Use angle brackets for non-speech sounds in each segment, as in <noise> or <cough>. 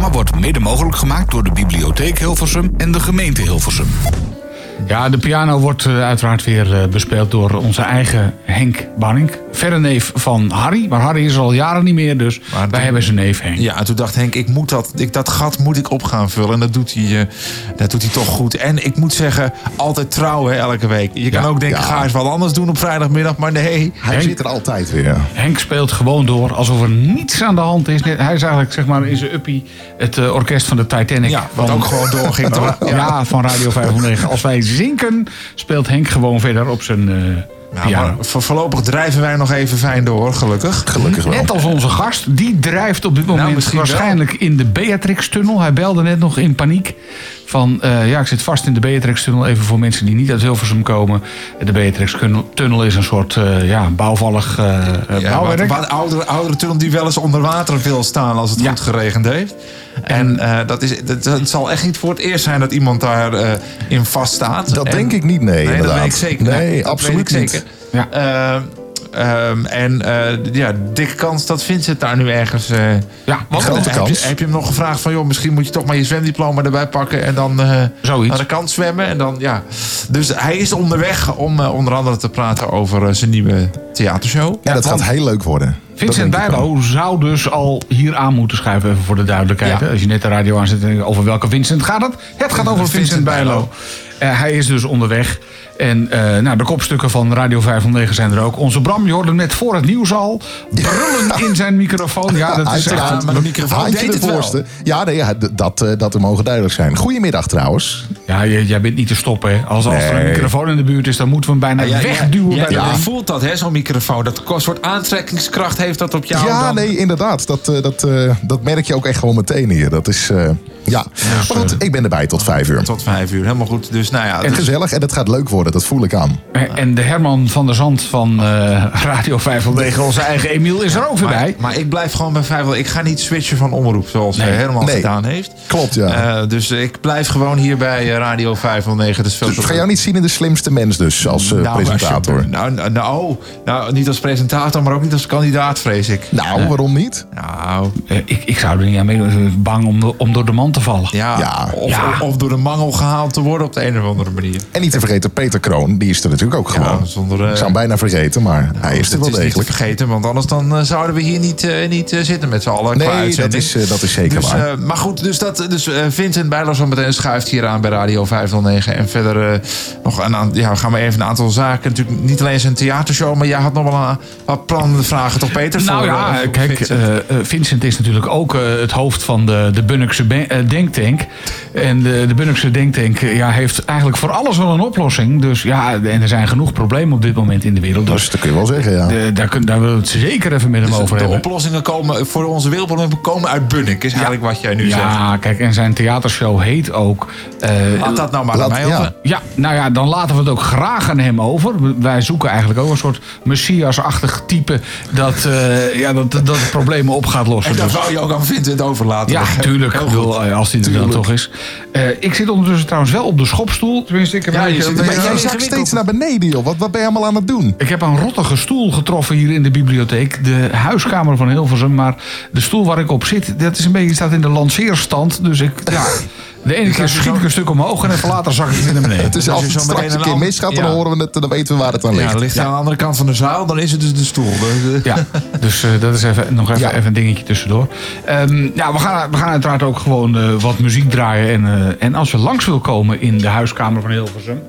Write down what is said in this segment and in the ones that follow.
programma wordt mede mogelijk gemaakt door de Bibliotheek Hilversum en de gemeente Hilversum. Ja, de piano wordt uh, uiteraard weer uh, bespeeld door onze eigen Henk Banning. Verre neef van Harry. Maar Harry is al jaren niet meer, dus maar wij hebben zijn neef Henk. Ja, en toen dacht Henk, ik moet dat, ik, dat gat moet ik op gaan vullen. En dat doet hij, uh, dat doet hij toch goed. En ik moet zeggen, altijd trouw hè, elke week. Je kan ja, ook denken, ja. ga eens wat anders doen op vrijdagmiddag. Maar nee. Hij Henk, zit er altijd weer. Henk speelt gewoon door alsof er niets aan de hand is. Hij is eigenlijk zeg maar in zijn uppie het orkest van de Titanic. Ja, wat van, ook gewoon doorging. <laughs> ja. ja, van Radio 509. Als wij zinken, speelt Henk gewoon verder op zijn uh, nou, maar voorlopig drijven wij nog even fijn door, gelukkig. Gelukkig wel. Net als onze gast, die drijft op dit moment nou, waarschijnlijk wel. in de Beatrix-tunnel. Hij belde net nog in paniek van, uh, ja, ik zit vast in de Beatrix-tunnel. Even voor mensen die niet uit Hilversum komen. De Beatrix-tunnel is een soort uh, ja, bouwvallig uh, ja, bouwwerk. Wat, wat oudere, oudere tunnel die wel eens onder water wil staan als het ja. goed geregend heeft. En uh, dat is, dat, het zal echt niet voor het eerst zijn dat iemand daar uh, in vaststaat. Dat en, denk ik niet, nee. nee inderdaad. dat weet ik zeker. Nee, dat absoluut weet ik niet. zeker. Ja. Um, en uh, ja, dikke kans dat Vincent daar nu ergens. Uh, ja, wat heb, grote heb, kans. je, heb je hem nog gevraagd van, joh, misschien moet je toch maar je zwemdiploma erbij pakken en dan uh, Zoiets. naar de kant zwemmen. En dan, ja. Dus hij is onderweg om onder andere te praten over zijn nieuwe theatershow. Ja, dat gaat heel leuk worden. Vincent Bijlo zou dus al hier aan moeten schuiven, even voor de duidelijkheid. Ja. Als je net de radio aanzet, en over welke Vincent gaat het? Het gaat over Vincent, Vincent Bijlo. Uh, hij is dus onderweg. En uh, nou, de kopstukken van Radio 509 zijn er ook. Onze Bram, je hoorde hem net voor het nieuws al. Brullen in zijn microfoon. Ja, dat is echt... Maar de microfoon deed het wel. Ja, nee, ja dat, uh, dat er mogen duidelijk zijn. Goedemiddag trouwens. Ja, jij bent niet te stoppen. Hè. Als, als er een microfoon in de buurt is, dan moeten we hem bijna ja, wegduwen. Ja, bij ja, de je voelt dat, hè, zo'n microfoon. Dat soort aantrekkingskracht heeft dat op jou. Ja, dan... nee, inderdaad. Dat, uh, dat, uh, dat merk je ook echt gewoon meteen hier. Dat is... Uh, ja, maar goed, ik ben erbij tot vijf uur. Tot vijf uur, helemaal goed. Dus nou ja, en dus... gezellig en het gaat leuk worden, dat voel ik aan. En de Herman van der Zand van uh, Radio 509, onze eigen Emiel, is er ook weer maar, bij. Maar ik blijf gewoon bij 509. Ik ga niet switchen van omroep zoals nee, Herman nee. gedaan heeft. Klopt, ja. Uh, dus ik blijf gewoon hier bij Radio 509. Dus, dus ik ga jou niet zien in de slimste mens dus, als uh, nou, presentator. Als je, nou, nou, nou, nou, niet als presentator, maar ook niet als kandidaat, vrees ik. Nou, waarom niet? Nou, ik, ik zou er niet aan meedoen. Bang om, om door de man te vallen. Ja, ja. Of, ja. of, door de mangel gehaald te worden op de een of andere manier. En niet te vergeten, Peter Kroon, die is er natuurlijk ook gewoon. Ja, zonder, uh, ik zou hem bijna vergeten, maar nou, hij is er wel is degelijk. Vergeten, want anders dan uh, zouden we hier niet, uh, niet zitten met z'n allen. Nee, dat is, dat is zeker dus, waar. maar goed, dus, dat, dus Vincent Bijlo zo meteen schuift hier aan bij Radio 509. En verder nog een, ja, gaan we even een aantal zaken. Natuurlijk niet alleen zijn theatershow, maar jij had nog wel een, wat plannen vragen, toch Peter? Nou voor, ja, voor kijk, Vincent. Vincent is natuurlijk ook het hoofd van de, de Bunnikse Denktank. En de, de Bunnikse Denktank ja, heeft eigenlijk voor alles wel een oplossing. Dus ja, en er zijn genoeg problemen op dit moment in de wereld. Dus dat kun je wel zeggen, ja. De, daar, kun, daar willen we het zeker even met hem dus over de hebben. De oplossingen komen voor onze wereldproblemen komen uit Bunnik, is eigenlijk wat jij nu ja, zegt. Ja, kijk, en zijn theatershow heet ook... Uh, Laat dat nou maar laat, aan mij ja. over. Ja, nou ja, dan laten we het ook graag aan hem over. Wij zoeken eigenlijk ook een soort Messias-achtig type... dat, uh, ja, dat, dat problemen op gaat lossen. En dat dus. zou je ook aan Vincent overlaten. Ja, tuurlijk. Bedoel, als hij er dan toch is. Uh, ik zit ondertussen trouwens wel op de schopstoel. Tenminste, ik heb ja, een je zit, maar jij zakt steeds naar beneden, joh. Wat, wat ben je allemaal aan het doen? Ik heb een rottige stoel getroffen hier in de bibliotheek. De huiskamer van Hilversum. Maar de stoel waar ik op zit, dat is een beetje, staat in de lanceerstand. Dus ik, ja... De ene keer schiet ik een stuk omhoog en even later zak ik weer naar beneden. <laughs> Het is als het straks een keer misgaat, dan horen we het en dan weten we waar het aan ligt. Ja, ligt ja. aan de andere kant van de zaal, dan is het dus de stoel. Ja, dus uh, dat is even, nog even, ja. even een dingetje tussendoor. Um, ja, we gaan, we gaan uiteraard ook gewoon uh, wat muziek draaien. En, uh, en als je langs wil komen in de huiskamer van Hilversum...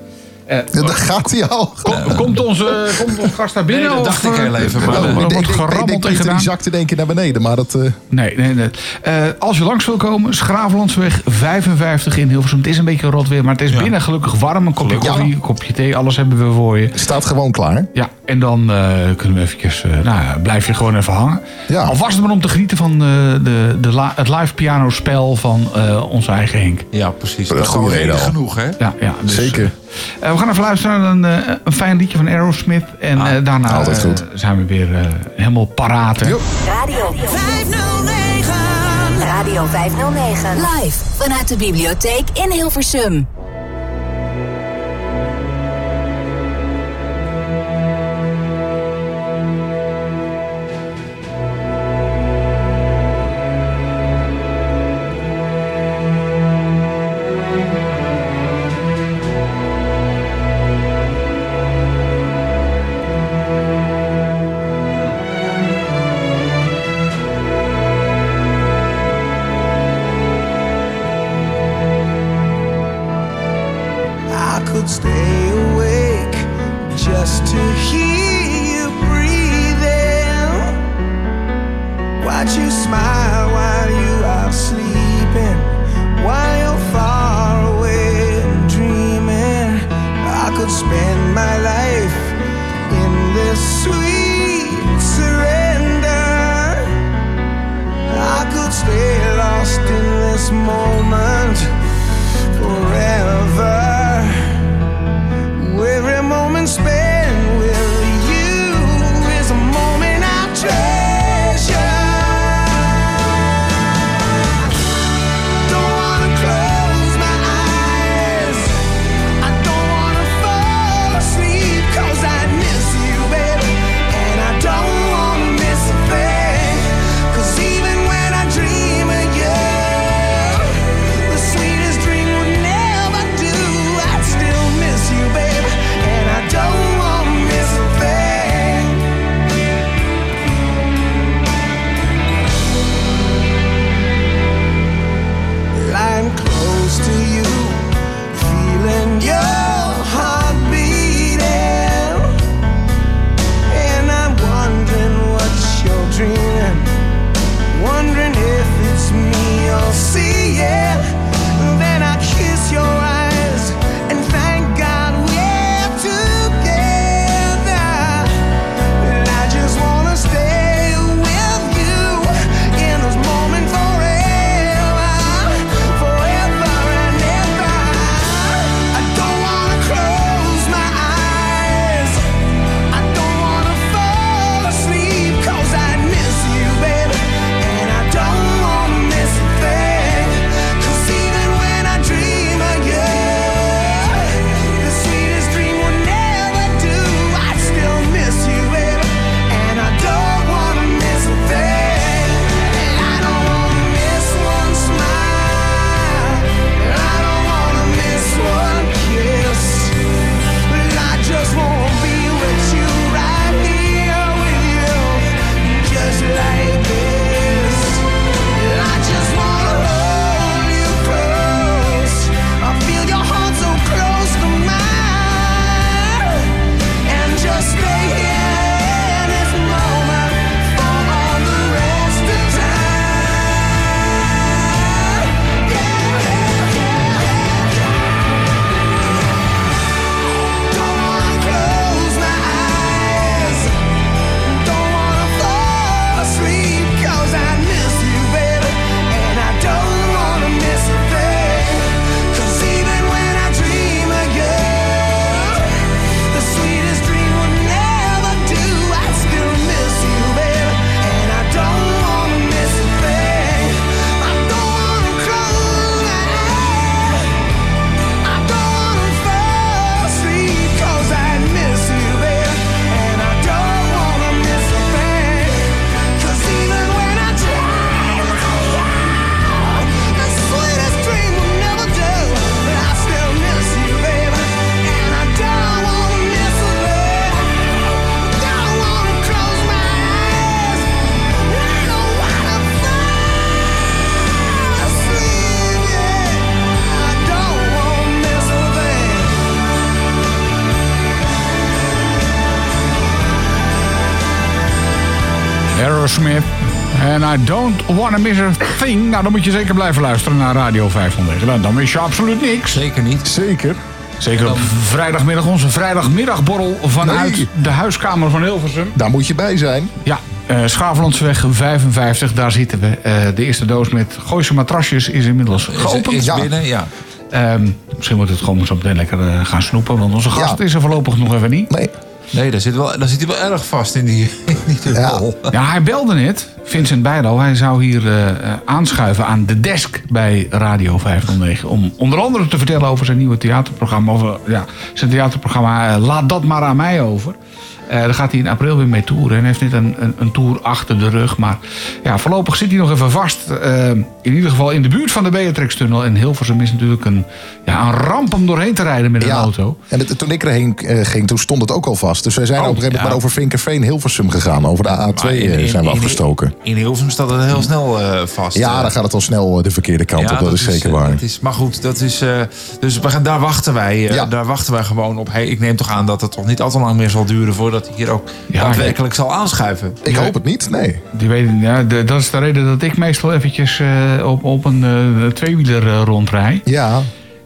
Uh, ja, daar gaat hij al. Kom, komt, onze, komt onze gast naar binnen? Nee, dat dacht of, ik heel even. Maar, uh, uh, wordt gerammeld en gedaan. Die zakte denk ik naar beneden, maar dat... Uh... Nee, nee, nee. Uh, als je langs wil komen, Schravenlandsweg 55 in Hilversum. Het is een beetje rot weer, maar het is ja. binnen gelukkig warm. Een kopje koffie, ja. een kopje thee, alles hebben we voor je. Staat gewoon klaar. Ja, en dan uh, kunnen we eventjes... nou, blijf je gewoon even hangen. Ja. Alvast maar om te genieten van de, de, de la, het live pianospel van onze eigen Henk. Ja, precies. Dat, dat is reden genoeg, hè? Ja, ja dus, Zeker. Uh, we gaan even luisteren naar een, uh, een fijn liedje van Aerosmith. En ah, uh, daarna zijn we weer helemaal paraat. Radio 509. Radio 509. Live vanuit de bibliotheek in Hilversum. Aerosmith. En I don't wanna miss a thing. Nou, dan moet je zeker blijven luisteren naar Radio 509. Dan, dan mis je absoluut niks. Zeker niet. Zeker. Zeker op vrijdagmiddag, onze vrijdagmiddagborrel vanuit Nee. de huiskamer van Hilversum. Daar moet je bij zijn. Ja, eh Schavelandsweg 55, daar zitten we. Eh, de eerste doos met Gooise matrasjes is inmiddels Is, geopend. is Ja. binnen, ja. Ehm, misschien moet het gewoon zo meteen lekker eh, gaan snoepen, want onze gast Ja. is er voorlopig nog even niet. Nee. Nee, daar zit, wel, daar zit hij wel erg vast in die, in die Ja. rol. Ja, hij belde net, Vincent Bijlo. Hij zou hier eh, eh, aanschuiven aan de desk bij Radio 509. Om onder andere te vertellen over zijn nieuwe theaterprogramma. Of, eh, ja, zijn theaterprogramma Laat dat maar aan mij over. Eh, daar gaat hij in april weer mee toeren. En heeft net een, een, een tour achter de rug. Maar ja, voorlopig zit hij nog even vast. eh, in ieder geval in de buurt van de Beatrix-tunnel. En Hilversum is natuurlijk een, ja, een ramp om doorheen te rijden met een Ja. auto. En het- toen ik erheen eh, ging, toen stond het ook al vast. Dus wij zijn Oh, op een gegeven moment ja. maar over Vinkerveen Hilversum gegaan. Over de A2 Maar in- eh, in- zijn we in- afgestoken. In Hilversum staat het heel snel eh, vast. Ja, dan gaat het al snel de verkeerde kant Ja, op. Dat, is zeker waar. dat is, maar goed, dat is, dus we gaan, daar wachten wij. Daar wachten wij gewoon op. Hey, ik neem toch aan dat het toch niet al te lang meer zal duren voordat hij hier ook Ja, daadwerkelijk zal aanschuiven. Ik hoop het niet, nee. Die weten, ja, de- dat is de reden dat ik meestal eventjes eh, op, op een eh, tweewieler eh, rondrij. Ja,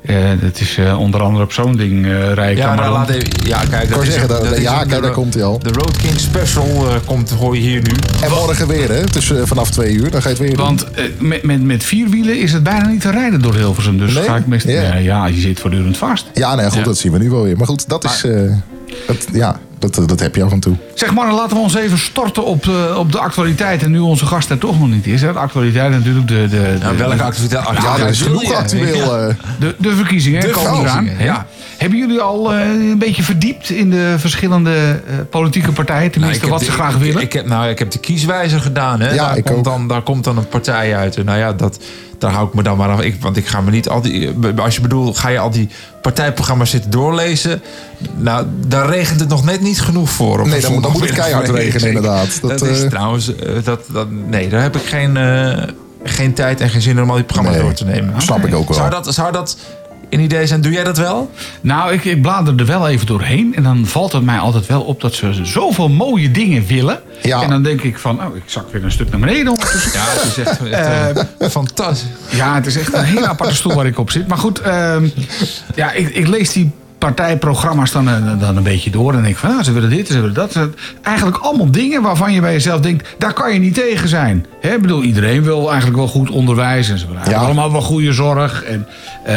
Eh, dat is eh, onder andere op zo'n ding eh rij ik Ja, maar nou, laat even, ja, kijk, dat is zeggen, dat- ja, kijk, de- daar komt hij al. De Road King Special eh, komt, hoor je hier nu. en morgen weer, hè? Tussen, vanaf twee uur, dan ga je het weer. Want met, met, met vier wielen is het bijna niet te rijden door Hilversum. Dus Nee? ga ik meestal, Ja. je zit voortdurend vast. Ja, nee, goed, Ja. dat zien we nu wel weer. Maar goed, dat is... eh, dat, ja, dat, dat heb je af en toe. Zeg maar, laten we ons even storten op, de op de actualiteit. En nu onze gast er toch nog niet is. Hè. De actualiteit natuurlijk de, de, Nou, de, welke de, activiteit? Ja, activiteit er is genoeg actueel. Ja. eh. de, de verkiezingen De komen eraan. ja. Hebben jullie al eh, een beetje verdiept in de verschillende eh, politieke partijen? Nou, Tenminste, ik heb wat ze graag ik- willen? Ik, heb, nou, ik heb de kieswijzer gedaan. Hè. Ja, daar, ik komt ook. dan, daar komt dan een partij uit. En nou ja, dat, daar hou ik me dan maar af. Ik, want ik ga me niet al die. Als je bedoelt, ga je al die partijprogramma's zitten doorlezen. Nou, daar regent het nog net niet genoeg voor. op Nee, dan moet- dan moet het keihard regenen, inderdaad. Dat, Dat, is eh, trouwens. eh, Dat, dat, nee, daar heb ik geen, eh, geen tijd en geen zin om al die programma's Nee. door te nemen. Snap ik ook wel. Zou dat, zou dat een idee zijn? Doe jij dat wel? Nou, ik, ik blader er wel even doorheen. En dan valt het mij altijd wel op dat ze zoveel mooie dingen willen. Ja. En dan denk ik van, oh, ik zak weer een stuk naar beneden. Ja, het is echt, echt eh, fantastisch. Ja, het is echt een hele aparte stoel waar ik op zit. Maar goed, ehm, ja, ik, ik lees die partijprogramma's dan, eh, dan een beetje door. En denk ik van, ah, ze willen dit, ze willen dat. Eigenlijk allemaal dingen waarvan je bij jezelf denkt... daar kan je niet tegen zijn. Hè, ik bedoel, iedereen wil eigenlijk wel goed onderwijs. En ze willen Ja. allemaal wel goede zorg. En eh,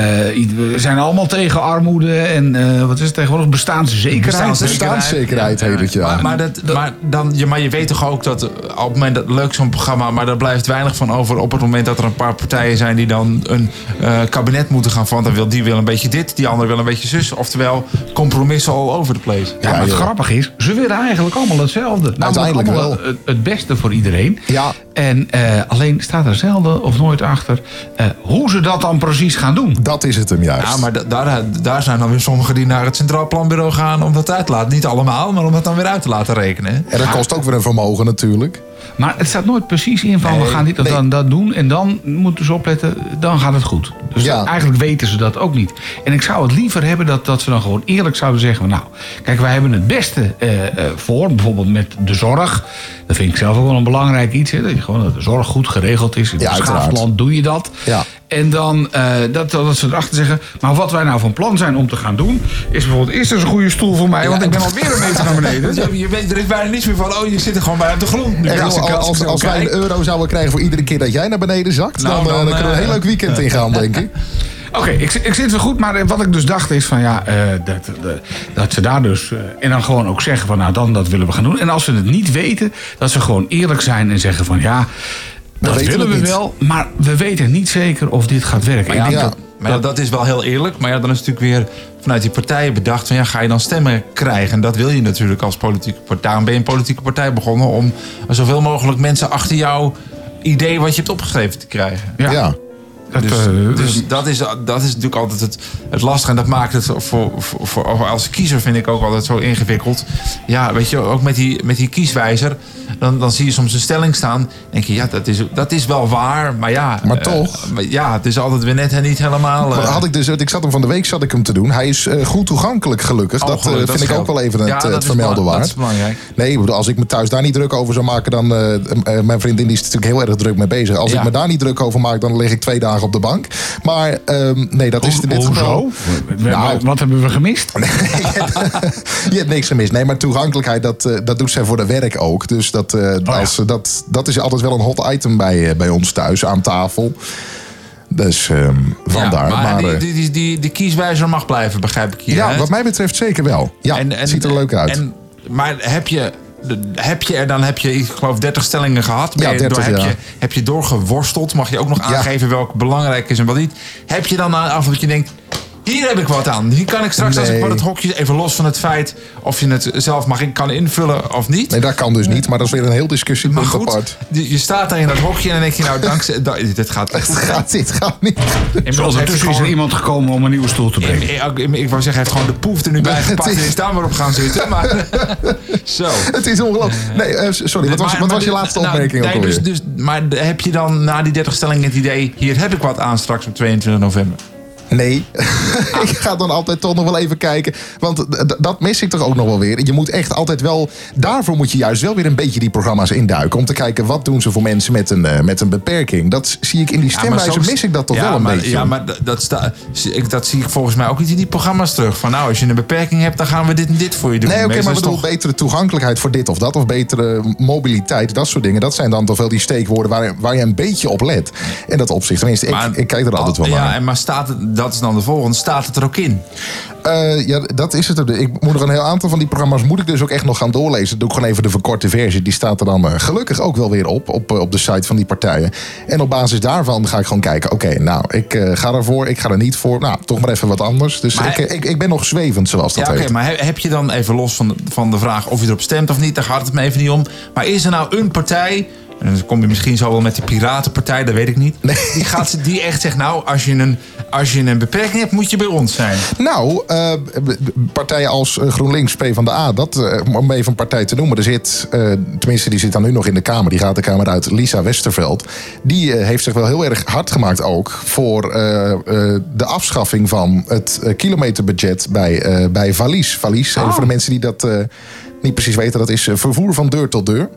we zijn allemaal tegen armoede. En eh, wat is het tegenwoordig? Bestaanszekerheid. Bestaanszekerheid heet het, ja. Maar, maar, dat, maar, dan, ja, maar je weet toch ook dat op het moment dat leuk zo'n programma, maar daar blijft weinig van over op het moment dat er een paar partijen zijn die dan een eh, kabinet moeten gaan van. Dan wil die wil een beetje dit, die ander wil een beetje zus. Oftewel compromissen all over the place. Ja, maar het joh. grappige is, ze willen eigenlijk allemaal hetzelfde. Namelijk Uiteindelijk allemaal wel. Het, het beste voor iedereen. Ja. En eh, alleen staat er zelden of nooit achter eh, hoe ze dat dan precies gaan doen. Dat is het hem juist. Ja, maar da- daar, daar zijn dan weer sommigen die naar het Centraal Planbureau gaan om dat uit te laten. Niet allemaal, maar om dat dan weer uit te laten rekenen. En dat kost ook weer een vermogen natuurlijk. Maar het staat nooit precies in van we gaan dit of nee. dan dat doen. En dan moeten ze opletten, dan gaat het goed. Dus Ja. eigenlijk weten ze dat ook niet. En ik zou het liever hebben dat, dat ze dan gewoon eerlijk zouden zeggen... nou, kijk, wij hebben het beste eh, eh, voor. Bijvoorbeeld met de zorg. Dat vind ik zelf ook wel een belangrijk iets. Hè, dat, je gewoon, dat de zorg goed geregeld is. In Ja, het schaafland doe je dat. Ja. En dan eh, dat, dat ze erachter zeggen... maar wat wij nou van plan zijn om te gaan doen... is bijvoorbeeld, is er een goede stoel voor mij? want ik ben alweer een meter naar beneden. <laughs> Je weet, er is bijna niets meer van, oh, je zit er gewoon bij op de grond. Nu. Ja, als, ik- als, zo als wij een euro zouden krijgen voor iedere keer dat jij naar beneden zakt, Nou, dan, eh, dan, dan kunnen we een eh, heel leuk weekend <laughs> ingaan, denk ik. <laughs> Oké, ik, ik zit wel goed, maar eh, wat ik dus dacht is van ja, dat, dat, dat ze daar dus. en dan gewoon ook zeggen van nou, dan dat willen we gaan doen. En als ze het niet weten, dat ze gewoon eerlijk zijn en zeggen van ja. Dat willen we niet. wel, maar we weten niet zeker of dit gaat werken. Maar ja, dat- maar ja, dat is wel heel eerlijk. Maar ja, dan is het natuurlijk weer vanuit die partijen bedacht... van ja, ga je dan stemmen krijgen? En dat wil je natuurlijk als politieke partij. Daarom ben je een politieke partij begonnen... om zoveel mogelijk mensen achter jouw idee wat je hebt opgeschreven te krijgen. ja. Ja. Dat, dus, uh, dus dat, is, dat is natuurlijk altijd het, het lastige. En dat maakt het voor, voor, voor, als kiezer vind ik ook altijd zo ingewikkeld. Ja, weet je, ook met die, met die kieswijzer. Dan, dan zie je soms een stelling staan. denk je, ja, dat is, dat is wel waar. Maar ja, maar toch. Uh, ja, het is altijd weer net en niet helemaal. Uh, had ik, dus, ik zat hem van de week zat ik hem te doen. Hij is goed toegankelijk, gelukkig. Oh, dat gelukkig, vind dat ik ook wel even het, het vermelden waard. Dat is belangrijk. Nee, als ik me thuis daar niet druk over zou maken, dan. mijn vriendin die is natuurlijk heel erg druk mee bezig. Als ik me daar niet druk over maak, dan lig ik twee dagen op de bank. Maar um, nee, dat is in dit geval... Nou, wat hebben we gemist? <laughs> je hebt niks gemist. Nee, maar toegankelijkheid, dat, uh, dat doet zij voor de werk ook. Dus dat, uh, oh, als, ja. dat, dat is altijd wel een hot item bij, uh, bij ons thuis aan tafel. Dus um, vandaar. Ja, maar, maar die, die, die, die, kieswijzer mag blijven, begrijp ik hier. Ja, hè? wat mij betreft zeker wel. Ja, en, en, ziet er leuk uit. En, maar heb je heb je er dan heb je, ik geloof, 30 stellingen gehad. Ja, 30, door, heb, ja. je, heb je doorgeworsteld? Mag je ook nog aangeven ja. welke belangrijk is en wat niet? Heb je dan af dat je denkt, hier heb ik wat aan. Hier kan ik straks, nee. als ik van het hokje, even los van het feit of je het zelf mag in, kan invullen of niet. Nee, dat kan dus niet, maar dat is weer een heel discussiepunt apart. Je staat daar in dat hokje en dan denk je, nou, dankzij. <laughs> dit gaat echt gaat, dit gaat niet. Inmiddels is er iemand gekomen om een nieuwe stoel te brengen. Ik, ik, ik wou zeggen, hij heeft gewoon de poef er nu bij gepakt en is daar maar op gaan zitten. Maar, <laughs> zo. Het is ongelooflijk. Nee, uh, sorry, wat was, maar, wat was je laatste nou, opmerking nee, ook dus, dus, Maar heb je dan na die 30 stellingen het idee, hier heb ik wat aan straks op 22 november? Nee, <laughs> ik ga dan altijd toch nog wel even kijken. Want dat mis ik toch ook nog wel weer. Je moet echt altijd wel. Daarvoor moet je juist wel weer een beetje die programma's induiken. Om te kijken wat doen ze voor mensen met een, uh, met een beperking. Dat zie ik in die stemwijzer. Ja, mis ik dat toch ja, wel een maar, beetje. Ja, maar dat, sta, ik, dat zie ik volgens mij ook niet in die programma's terug. Van nou, als je een beperking hebt, dan gaan we dit en dit voor je doen. Nee, oké, okay, maar bedoel, toch... betere toegankelijkheid voor dit of dat. Of betere mobiliteit, dat soort dingen. Dat zijn dan toch wel die steekwoorden waar, waar je een beetje op let. En dat opzicht. Tenminste, maar, ik, ik kijk er altijd wel naar. Ja, maar staat het, dat is dan de volgende staat het er ook in? Uh, ja, dat is het. Ik moet nog een heel aantal van die programma's moet ik dus ook echt nog gaan doorlezen. Dat doe ik gewoon even de verkorte versie. Die staat er dan uh, gelukkig ook wel weer op, op, op de site van die partijen. En op basis daarvan ga ik gewoon kijken. Oké, okay, nou, ik uh, ga ervoor, ik ga er niet voor. Nou, toch maar even wat anders. Dus ik, ik, ik, ben nog zwevend, zoals dat ja, heet. Oké, maar heb je dan even los van, van de vraag of je erop stemt of niet, daar gaat het me even niet om. Maar is er nou een partij en dan kom je misschien zo wel met die Piratenpartij, dat weet ik niet. Nee. Die, gaat, die echt zegt, nou, als je, een, als je een beperking hebt, moet je bij ons zijn. Nou, uh, partijen als GroenLinks, PvdA, dat, uh, om even een partij te noemen. Er zit, uh, tenminste, die zit dan nu nog in de Kamer. Die gaat de Kamer uit, Lisa Westerveld. Die heeft zich wel heel erg hard gemaakt ook voor de afschaffing van het kilometerbudget bij, bij Valies. Valies, oh. voor de mensen die dat niet precies weten, dat is vervoer van deur tot deur.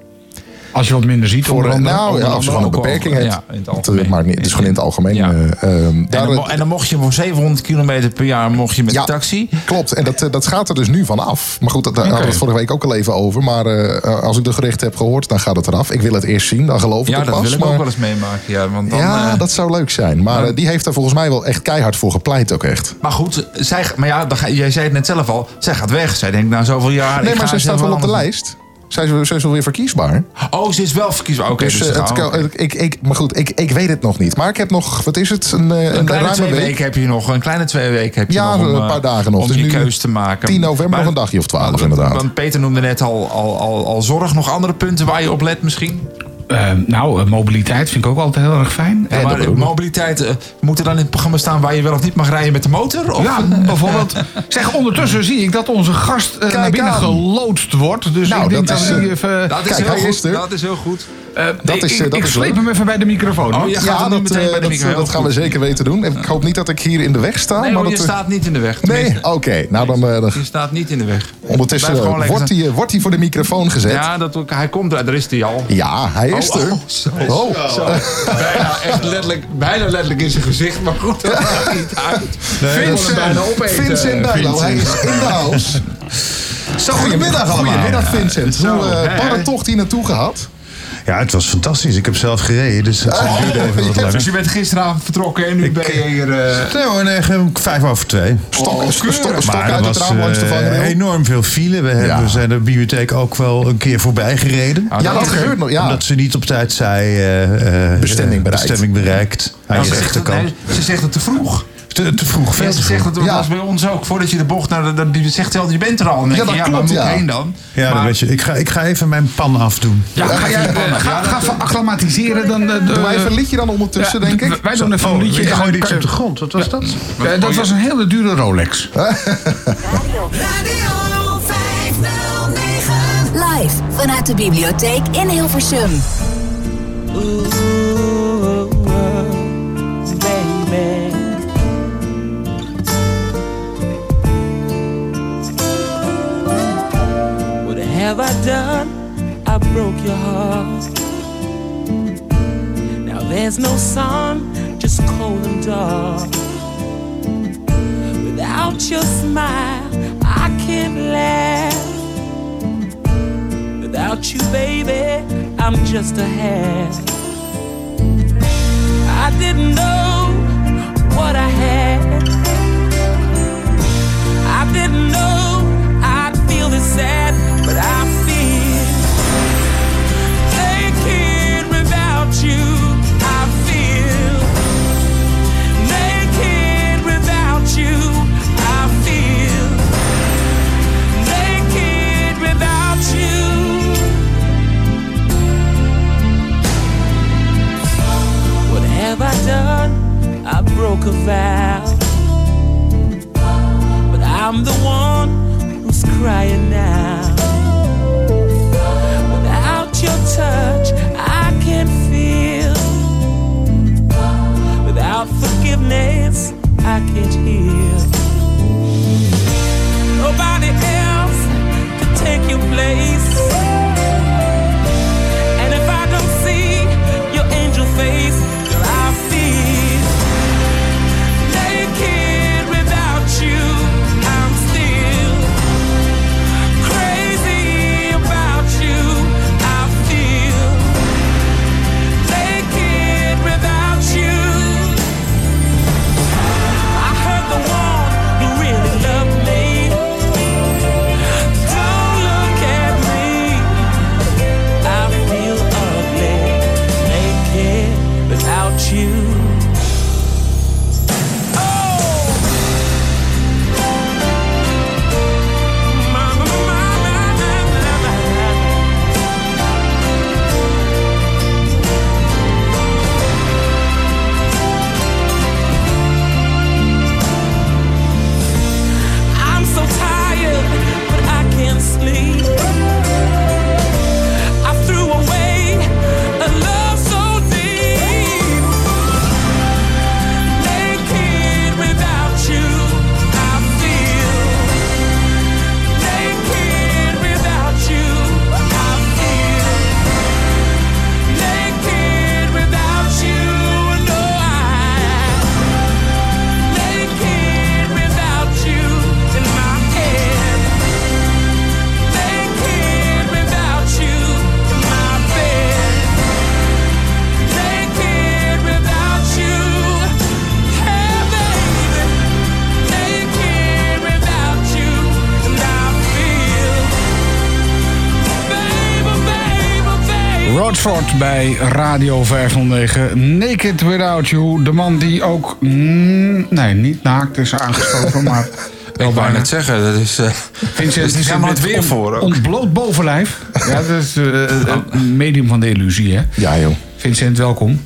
Als je wat minder ziet, voor, nou, ja, als je gewoon een beperking hebt. Ja, in het algemeen. Maar niet, het is gewoon in het algemeen. Ja. Uh, en, dan, en, dan, mocht je voor 700 kilometer per jaar mocht je met de taxi. Klopt, en dat, dat gaat er dus nu van af. Maar goed, daar okay. hadden we het vorige week ook al even over. Maar uh, als ik de gerichten heb gehoord, dan gaat het eraf. Ik wil het eerst zien, dan geloof ik ja, het pas. Ja, dat wil maar... ik ook wel eens meemaken. Ja, want dan, ja uh, dat zou leuk zijn. Maar die heeft er volgens mij wel echt keihard voor gepleit ook echt. Maar goed, zij, maar ja, dan jij zei het net zelf al. Zij gaat weg. Zij denkt na zoveel jaar... Nee, maar zij staat wel op de lijst. Zij is, zij is wel weer verkiesbaar. Oh, ze is wel verkiesbaar. Oké, okay, dus, dus het, oh, okay. ik, ik, maar goed, ik, ik weet het nog niet. Maar ik heb nog, wat is het? Een, een, een kleine twee week. weken heb je nog. Een kleine twee weken heb je ja, nog. Ja, een paar dagen nog. Om dus die nu keus te maken. 10 november maar, nog een dagje of 12 inderdaad. Want Peter noemde net al, al, al, al zorg. Nog andere punten waar je op let misschien? Uh, nou, mobiliteit vind ik ook altijd heel erg fijn. Ja, maar mobiliteit, uh, moet er dan in het programma staan waar je wel of niet mag rijden met de motor? Of? Ja, <laughs> bijvoorbeeld. Zeg, ondertussen zie ik dat onze gast uh, naar binnen aan. geloodst wordt. Dus nou, ik denk dat, dat, is, hij even... dat, is kijk, heel hij goed. is er. dat is heel goed. Uh, dat is, ik, ik sleep hem even bij de microfoon. Oh, ja, dat, meteen bij de dat, dat gaan we zeker weten doen. Ik hoop niet dat ik hier in de weg sta. Nee, maar je dat, staat niet in de weg. Nee, oké. Okay. Nou, dan, je staat niet in de weg. Ondertussen wordt hij, wordt hij voor de microfoon gezet. Ja, dat, hij komt er. Daar is hij al. Ja, hij is oh, er. Oh, zo, oh. Zo. bijna, echt letterlijk, bijna letterlijk in zijn gezicht. Maar goed, dat maakt niet uit. Nee, Vincent, bijna opeten. Vincent Bijlo, hij is in de house. Zo, goedemiddag allemaal. Goedemiddag Vincent. Hoe uh, barre tocht hier naartoe gehad? Ja, het was fantastisch. Ik heb zelf gereden, dus het duurde even <laughs> wat langer. Dus je bent gisteravond vertrokken en nu ik, ben je hier... Uh... Nee hoor, nee, vijf over twee. Stok, oh, stok, stok, stok uit het raam langs de. Uh, enorm veel file. We, hebben, ja. we zijn de bibliotheek ook wel een keer voorbij gereden. Ah, ja, dat gebeurt nog, ja. Omdat ze niet op tijd zei... Uh, bestemming bereikt. Bestemming bereikt. Ja, ze, zegt het, nee, ze zegt het te vroeg. Te, te vroeg. Veel Ja, ze zegt dat Ja. was bij ons ook. Voordat je de bocht naar de, de, zegt je bent er al. En Ja, denk je, dat ja, klopt, waar moet ja. ik heen dan? Ja, dat Maar- weet je. Ik ga, ik ga even mijn pan afdoen. Ja, ga, jij, eh, ga, ga even acclimatiseren. Dan, eh, de, Doe maar even een liedje dan ondertussen, Ja, denk ik. Wij doen even een Oh, liedje. ik gooi iets op de je- grond. Wat was dat? Ja, dat was een hele dure Rolex. <laughs> Radio 509. Live vanuit de bibliotheek in Hilversum. Have I done? I broke your heart. Now there's no sun, just cold and dark. Without your smile, I can't laugh. Without you, baby, I'm just a half. I didn't know what I had. I didn't know I'd feel this sad, vow. But I'm the one who's crying now. Without your touch, I can't feel. Without forgiveness, I can't heal. Nobody else could take your place. Baby. Roadford bij Radio 509. Naked Without You. De man die ook... mm, nee, niet naakt is aangesproken, maar... <laughs> wel Ik wou bijna. net zeggen, dat is... eh, Vincent dat is helemaal het weer voor ook. Ontbloot bovenlijf. Ja, dat is eh, <laughs> een medium van de illusie, hè? Ja, joh. Vincent, welkom.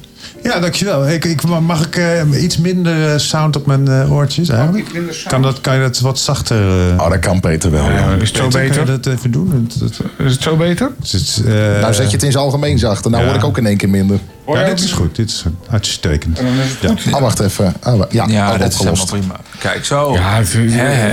Ja, dankjewel. Ik, ik, mag ik eh, iets minder eh, sound op mijn eh, oortjes eigenlijk? Kan, dat, kan je dat wat zachter... Oh, dat kan Peter wel, ja. Ja, is het zo beter? Kan je dat even doen? Dat, dat, Is het zo beter? is het, eh, Nou zet je het in zijn algemeen zacht. En nou Ja. hoor ik ook in één keer minder. ja, dit is goed. Dit is uitstekend. Ja. Ah, wacht even. Ah, wa- ja, dat is helemaal prima. Kijk, zo. Ja,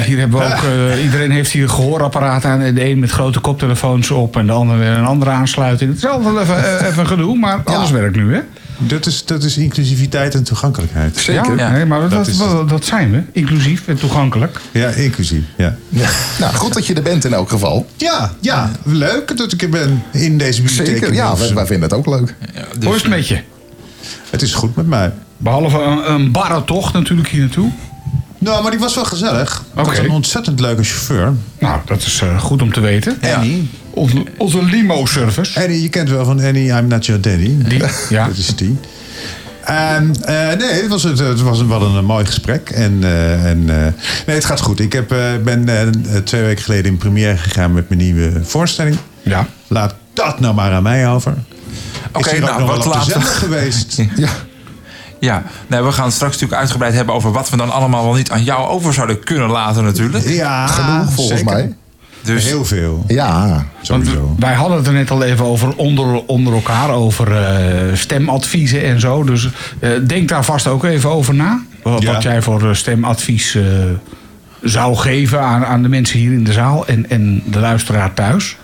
hier hebben we ook... <laughs> iedereen heeft hier een gehoorapparaat aan. En de een met grote koptelefoons op. En de ander weer een andere aansluiting. Het is altijd even, even een gedoe, maar alles werkt nu, hè? Dat, is, dat is inclusiviteit en toegankelijkheid. Zeker. Ja, Ja. Nee, maar dat, Dat is dat, dat zijn we. Inclusief en toegankelijk. Ja, inclusief. Ja. Ja. Nou, goed dat je er bent in elk geval. Ja, ja, leuk dat ik er ben in deze bibliotheek. Zeker. Ja, wij, vinden het ook leuk. Ja, Hoe dus, is het met je? Het is goed met mij. Behalve een, een barre tocht natuurlijk hier naartoe. Nou, maar die was wel gezellig. Ik Oké. had een ontzettend leuke chauffeur. Nou, dat is eh, goed om te weten. Annie. Onze, onze limo-service. Annie, je kent wel van Annie, I'm not your daddy. Die, ja. <laughs> Dat is die. En, eh, nee, het was, het, het was een, wel een, mooi gesprek. En, eh, en, eh, nee, het gaat goed. Ik heb, eh, ben eh, twee weken geleden in première gegaan met mijn nieuwe voorstelling. Ja. Laat dat nou maar aan mij over. Oké, nou, wat zender geweest. <laughs> Ja. Ja, nee, we gaan het straks natuurlijk uitgebreid hebben over wat we dan allemaal wel niet aan jou over zouden kunnen laten natuurlijk. Ja, Genoeg, volgens zeker. mij. Dus Heel veel, Ja. Want sowieso. wij hadden het er net al even over onder, onder elkaar, over eh, stemadviezen en zo. Dus eh, denk daar vast ook even over na. Wat, Ja. wat jij voor eh, stemadvies zou geven aan, aan de mensen hier in de zaal en, en de luisteraar thuis.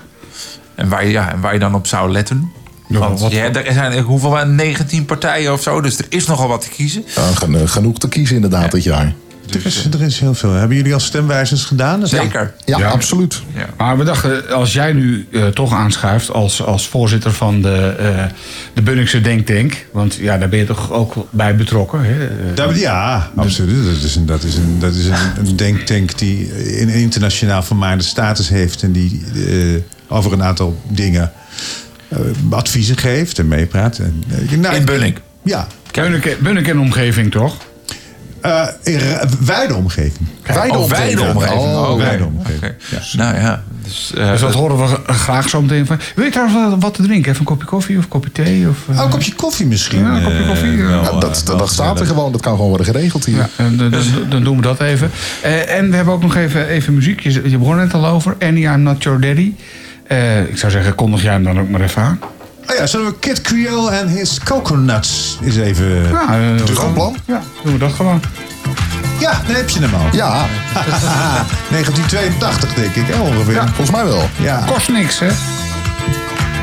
En waar je, ja, en waar je dan op zou letten. Ja, Want wat- je hebt- er zijn hoeveel, 19 partijen of zo, dus er is nogal wat te kiezen. Ja, gen- genoeg te kiezen inderdaad dit jaar. Er is, er is heel veel. Hebben jullie al stemwijzers gedaan? Zeker. Ja, Ja. absoluut. Ja. Maar we dachten, als jij nu eh, toch aanschuift als, als voorzitter van de, eh de Bunningse Denktank. Want ja, daar ben je toch ook bij betrokken. Hè? Eh, Dat- ja, absoluut. Dat is een, dat is een, dat is een, een denktank die een internationaal vermaarde status heeft. En die eh, over een aantal dingen eh, adviezen geeft en meepraat. En, eh, nou, In Bunnik. Ja. Bunnik, en omgeving toch? Eh, in ra- wijde omgeving. Wijde Oh, wijde omgeving. Oh, Oh, wijde omgeving. Nou ja, dus, eh, Dus dat horen we graag zo meteen van. Wil je trouwens wat- te drinken? Even een kopje koffie of een kopje thee? Of, eh, Oh, een kopje koffie misschien. Ja, een kopje eh, koffie, ja. eh, dat, dat staat er gewoon. Dat kan gewoon worden geregeld hier. Ja, en dan, dan, dan doen we dat even. Eh, en we hebben ook nog even, even muziek. Je, je begon net al over. Annie, I'm Not Your Daddy. Eh, ik zou zeggen, kondig jij hem dan ook maar even aan. Oh ja, zullen we Kid Creole en his coconuts eens even... Ja, Is het gewoon plan? Ja, doen we dat gewoon. Ja, dan heb je hem al. Ja, <laughs> 1982 denk ik, hè, ongeveer. ja, volgens mij wel. Ja. Kost niks, hè?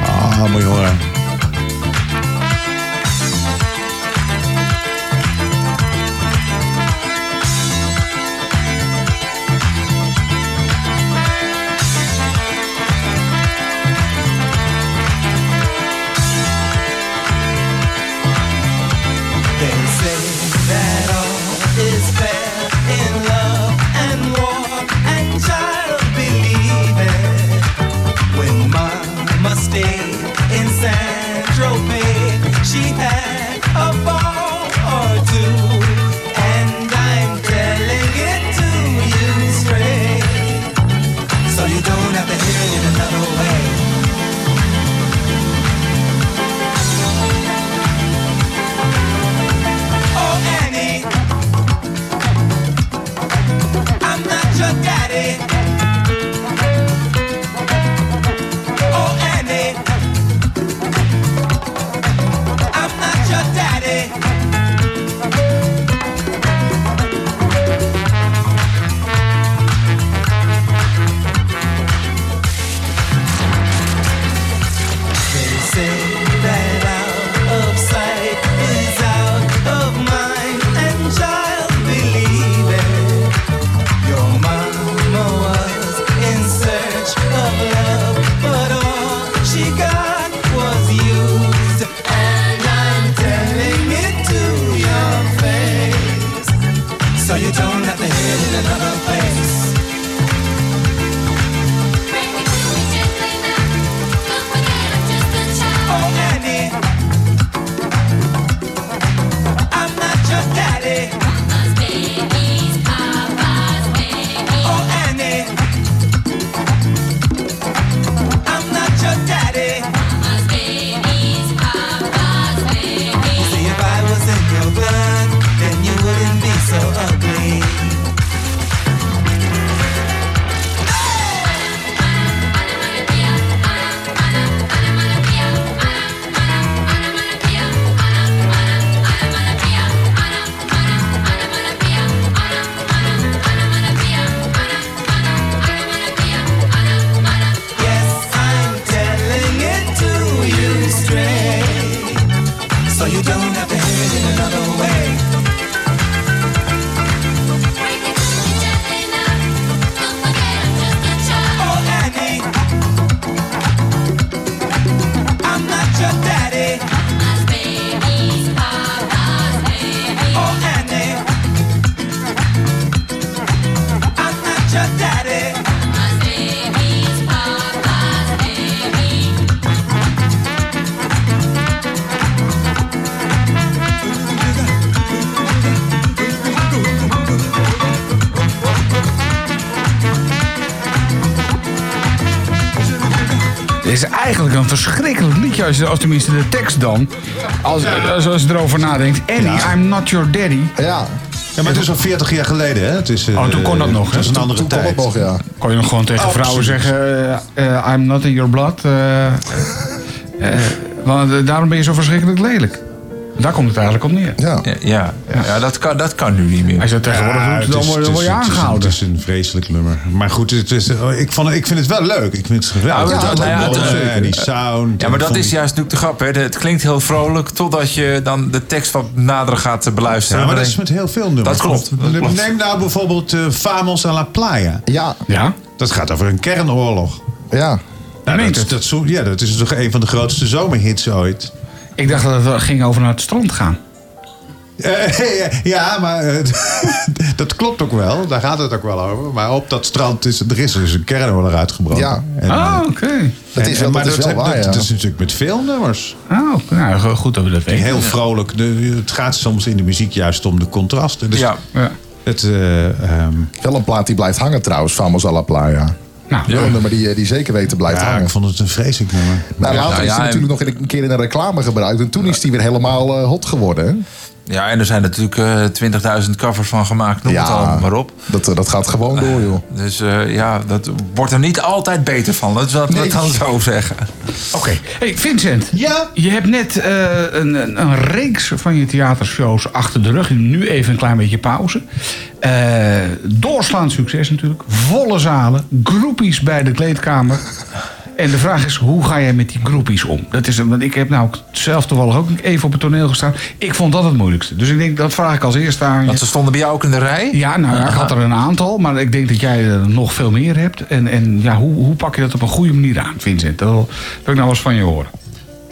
Ah, je horen. in San Tropez. Als, je- als tenminste de tekst dan. Als, als, als je erover nadenkt. Annie, I'm not your daddy. Ja, Ja, maar het is al 40 jaar geleden, hè? Het is, eh, Oh, toen kon dat nog, hè? Het is een andere toen tijd. het nog, ja. Kon je nog gewoon tegen Absoluut. vrouwen zeggen: eh, eh, I'm not in your blood. eh, eh, eh, want eh, daarom ben je zo verschrikkelijk lelijk. Daar komt het eigenlijk op neer. Ja. Ja, ja. ja dat, kan, dat kan nu niet meer. Als je dat tegenwoordig Ja, doet, het dan is- word, het dan word je is- het is een- aangehouden. Het is een vreselijk nummer. Maar goed, het is, ik, vond, ik vind het wel leuk. Ik vind het geweldig. Ja, en die sound. Ja, maar dat is juist natuurlijk de grap. Hè. Het klinkt heel vrolijk totdat je dan de tekst wat nader gaat beluisteren. Ja, maar dat is met heel veel nummers. Dat klopt, dat klopt. Neem nou bijvoorbeeld eh, Famos a la Playa. Ja, Ja? Dat gaat over een kernoorlog. ja. Nou, dat, dat, ja, dat is toch een van de grootste zomerhits ooit. Ik dacht dat het ging over naar het strand gaan. Eh, <laughs> ja, maar eh, <laughs> dat klopt ook wel. Daar gaat het ook wel over. Maar op dat strand is er is dus een kernoorlog uitgebroken. Ja. En, Ah, oké. Dat is wel, maar dat is wel dat, waar, dat, ja. dat is natuurlijk met veel nummers. Oh, nou, goed dat we dat weten. Heel vrolijk. De, het gaat soms in de muziek juist om de contrasten. Dus Ja. Ja. het, eh, ehm, Wel een plaat die blijft hangen trouwens, Famos a la Playa. Nou, een nummer die, eh, die zeker weten blijft ja, hangen. ik vond het een vreselijk nummer. Nou, Ja, later nou is ja, hij natuurlijk nog in- een keer in een reclame gebruikt. En toen is hij weer helemaal eh, hot geworden. hè? Ja, en er zijn natuurlijk eh 20.000 covers van gemaakt. Noem het Ja. allemaal maar op. Dat, eh, dat gaat gewoon door, joh. Dus eh, ja, dat wordt er niet altijd beter van. Dat zal ik Nee. dan zo zeggen. Oké. Hey, Vincent. Ja. Je hebt net eh, een, een, een reeks van je theatershows achter de rug. Nu even een klein beetje pauze. Eh doorslaand succes natuurlijk. Volle zalen. Groepies bij de kleedkamer. En de vraag is, hoe ga jij met die groepies om? Dat is, want ik heb nou zelf toevallig ook even op het toneel gestaan. Ik vond dat het moeilijkste. Dus ik denk, dat vraag ik als eerste aan je. Want ze stonden bij jou ook in de rij. Ja, nou ja, ik had er een aantal, maar ik denk dat jij er nog veel meer hebt. En, en ja, hoe, hoe pak je dat op een goede manier aan, Vincent? Dat wil wil ik nou eens van je horen.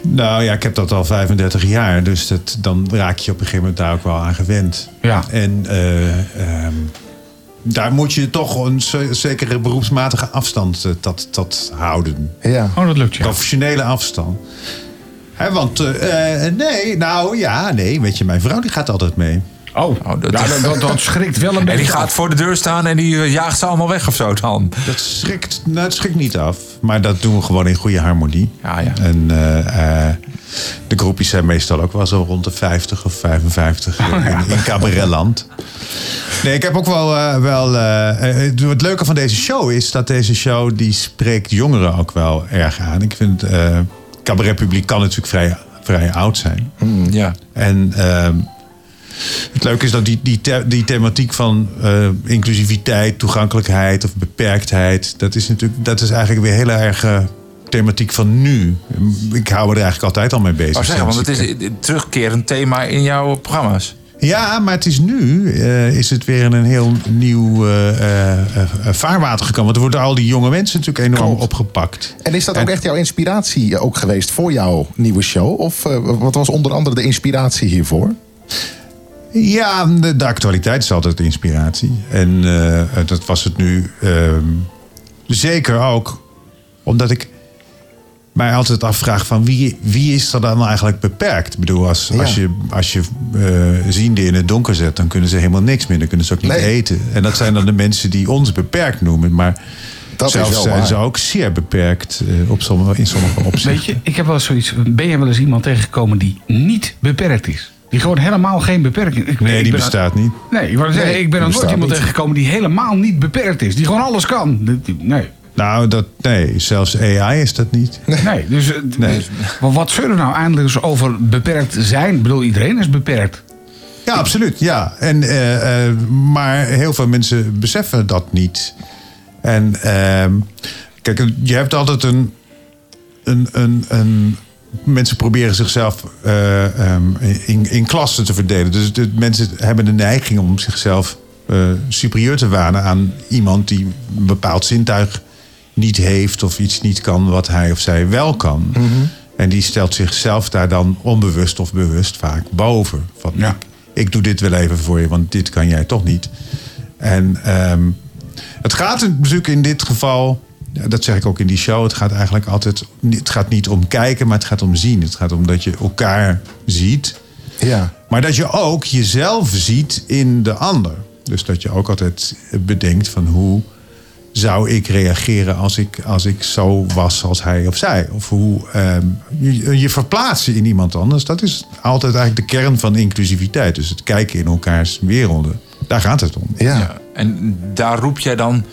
Nou ja, ik heb dat al 35 jaar. Dus dat, dan raak je op een gegeven moment daar ook wel aan gewend. Ja. En eh, ehm, daar moet je toch een ze- zekere beroepsmatige afstand eh, tot, tot houden. Ja. Oh, dat lukt je. Professionele afstand. Hè, want eh, eh, nee, nou ja, nee, weet je, mijn vrouw die gaat altijd mee. Oh, Oh, dat- ja, dat, dat, dat schrikt wel een <laughs> En beetje die gaat af. voor de deur staan en die eh, jaagt ze allemaal weg of zo dan. Dat schrikt, nou, het schrikt niet af. Maar dat doen we gewoon in goede harmonie. Ja, ja. En eh, eh, de groepjes zijn meestal ook wel zo rond de 50 of 55 in, in cabaretland. Nee, ik heb ook wel... eh, wel het leuke van deze show is dat deze show... die spreekt jongeren ook wel erg aan. Ik vind... eh cabaretpubliek kan natuurlijk vrij, vrij oud zijn. Ja. En ehm, het leuke is dat die, die, the- die thematiek van eh, inclusiviteit, toegankelijkheid of beperktheid, dat is natuurlijk dat is eigenlijk weer heel erg eh, thematiek van nu. Ik hou me er eigenlijk altijd al mee bezig. Maar zeggen, want het is een terugkerend thema in jouw programma's. Ja, maar het is nu eh, is het weer in een heel nieuw eh, eh, eh, vaarwater gekomen. Want er worden al die jonge mensen natuurlijk enorm Klopt. opgepakt. En is dat ook echt jouw inspiratie eh, ook geweest voor jouw nieuwe show? Of eh, wat was onder andere de inspiratie hiervoor? Ja, de, de actualiteit is altijd inspiratie. En eh, dat was het nu ehm, zeker ook. Omdat ik mij altijd afvraag van wie, wie is er dan eigenlijk beperkt? Ik bedoel, als, Ja. als je, als je eh, ziende in het donker zet... dan kunnen ze helemaal niks meer. Dan kunnen ze ook niet Nee. eten. En dat zijn dan de mensen die ons beperkt noemen. Maar Dat is zelfs zijn waar. ze ook zeer beperkt eh, op sommige, in sommige <laughs> opzichten. Weet je, ik heb wel eens zoiets. Ben je wel eens iemand tegengekomen die niet beperkt is? Die gewoon helemaal geen beperking. Ik, Nee, ik die bestaat niet. Nee, ik, wou zeggen, Nee, ik ben nog nooit iemand niet. tegengekomen die helemaal niet beperkt is. Die gewoon alles kan. Nee. Nou, dat, nee, zelfs AI is dat niet. Nee, dus eh, Nee. maar wat zullen we nou eindelijk eens over beperkt zijn? Ik bedoel, iedereen is beperkt. Ja, absoluut. Ja. En, eh, eh, maar heel veel mensen beseffen dat niet. En ehm, kijk, je hebt altijd een. een, een, een mensen proberen zichzelf eh, ehm, in, in klassen te verdelen. Dus de, mensen hebben de neiging om zichzelf eh, superieur te wanen aan iemand die een bepaald zintuig niet heeft of iets niet kan wat hij of zij wel kan. En die stelt zichzelf daar dan onbewust of bewust vaak boven. Van, Ja. ik, ik doe dit wel even voor je, want dit kan jij toch niet. En ehm, het gaat natuurlijk in dit geval, dat zeg ik ook in die show, het gaat eigenlijk altijd, het gaat niet om kijken, maar het gaat om zien. Het gaat om dat je elkaar ziet, Ja. maar dat je ook jezelf ziet in de ander. Dus dat je ook altijd bedenkt van hoe zou ik reageren als ik, als ik zo was als hij of zij? Of hoe ehm, je, je verplaatsen in iemand anders, dat is altijd eigenlijk de kern van inclusiviteit. Dus het kijken in elkaars werelden. Daar gaat het om. Ja. Ja, en daar roep jij dan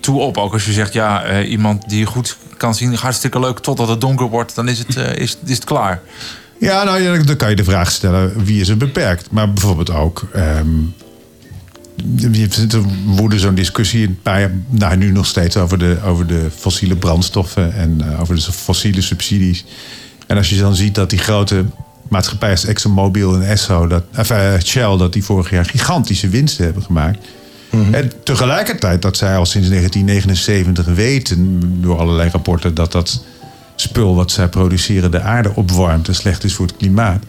toe op. Ook als je zegt, ja, eh, iemand die goed kan zien, hartstikke leuk, totdat het donker wordt, dan is het, eh, is, is het klaar. Ja, nou dan kan je de vraag stellen wie is er beperkt. Maar bijvoorbeeld ook. zit er woedde zo'n discussie een paar jaar, nu nog steeds over de, over de fossiele brandstoffen en eh, over de fossiele subsidies. En als je dan ziet dat die grote maatschappijen als ExxonMobil en Esso, dat, of, Shell, dat die vorig jaar gigantische winsten hebben gemaakt. En tegelijkertijd dat zij al sinds 1979 weten, door allerlei rapporten, dat dat spul wat zij produceren de aarde opwarmt en slecht is voor het klimaat.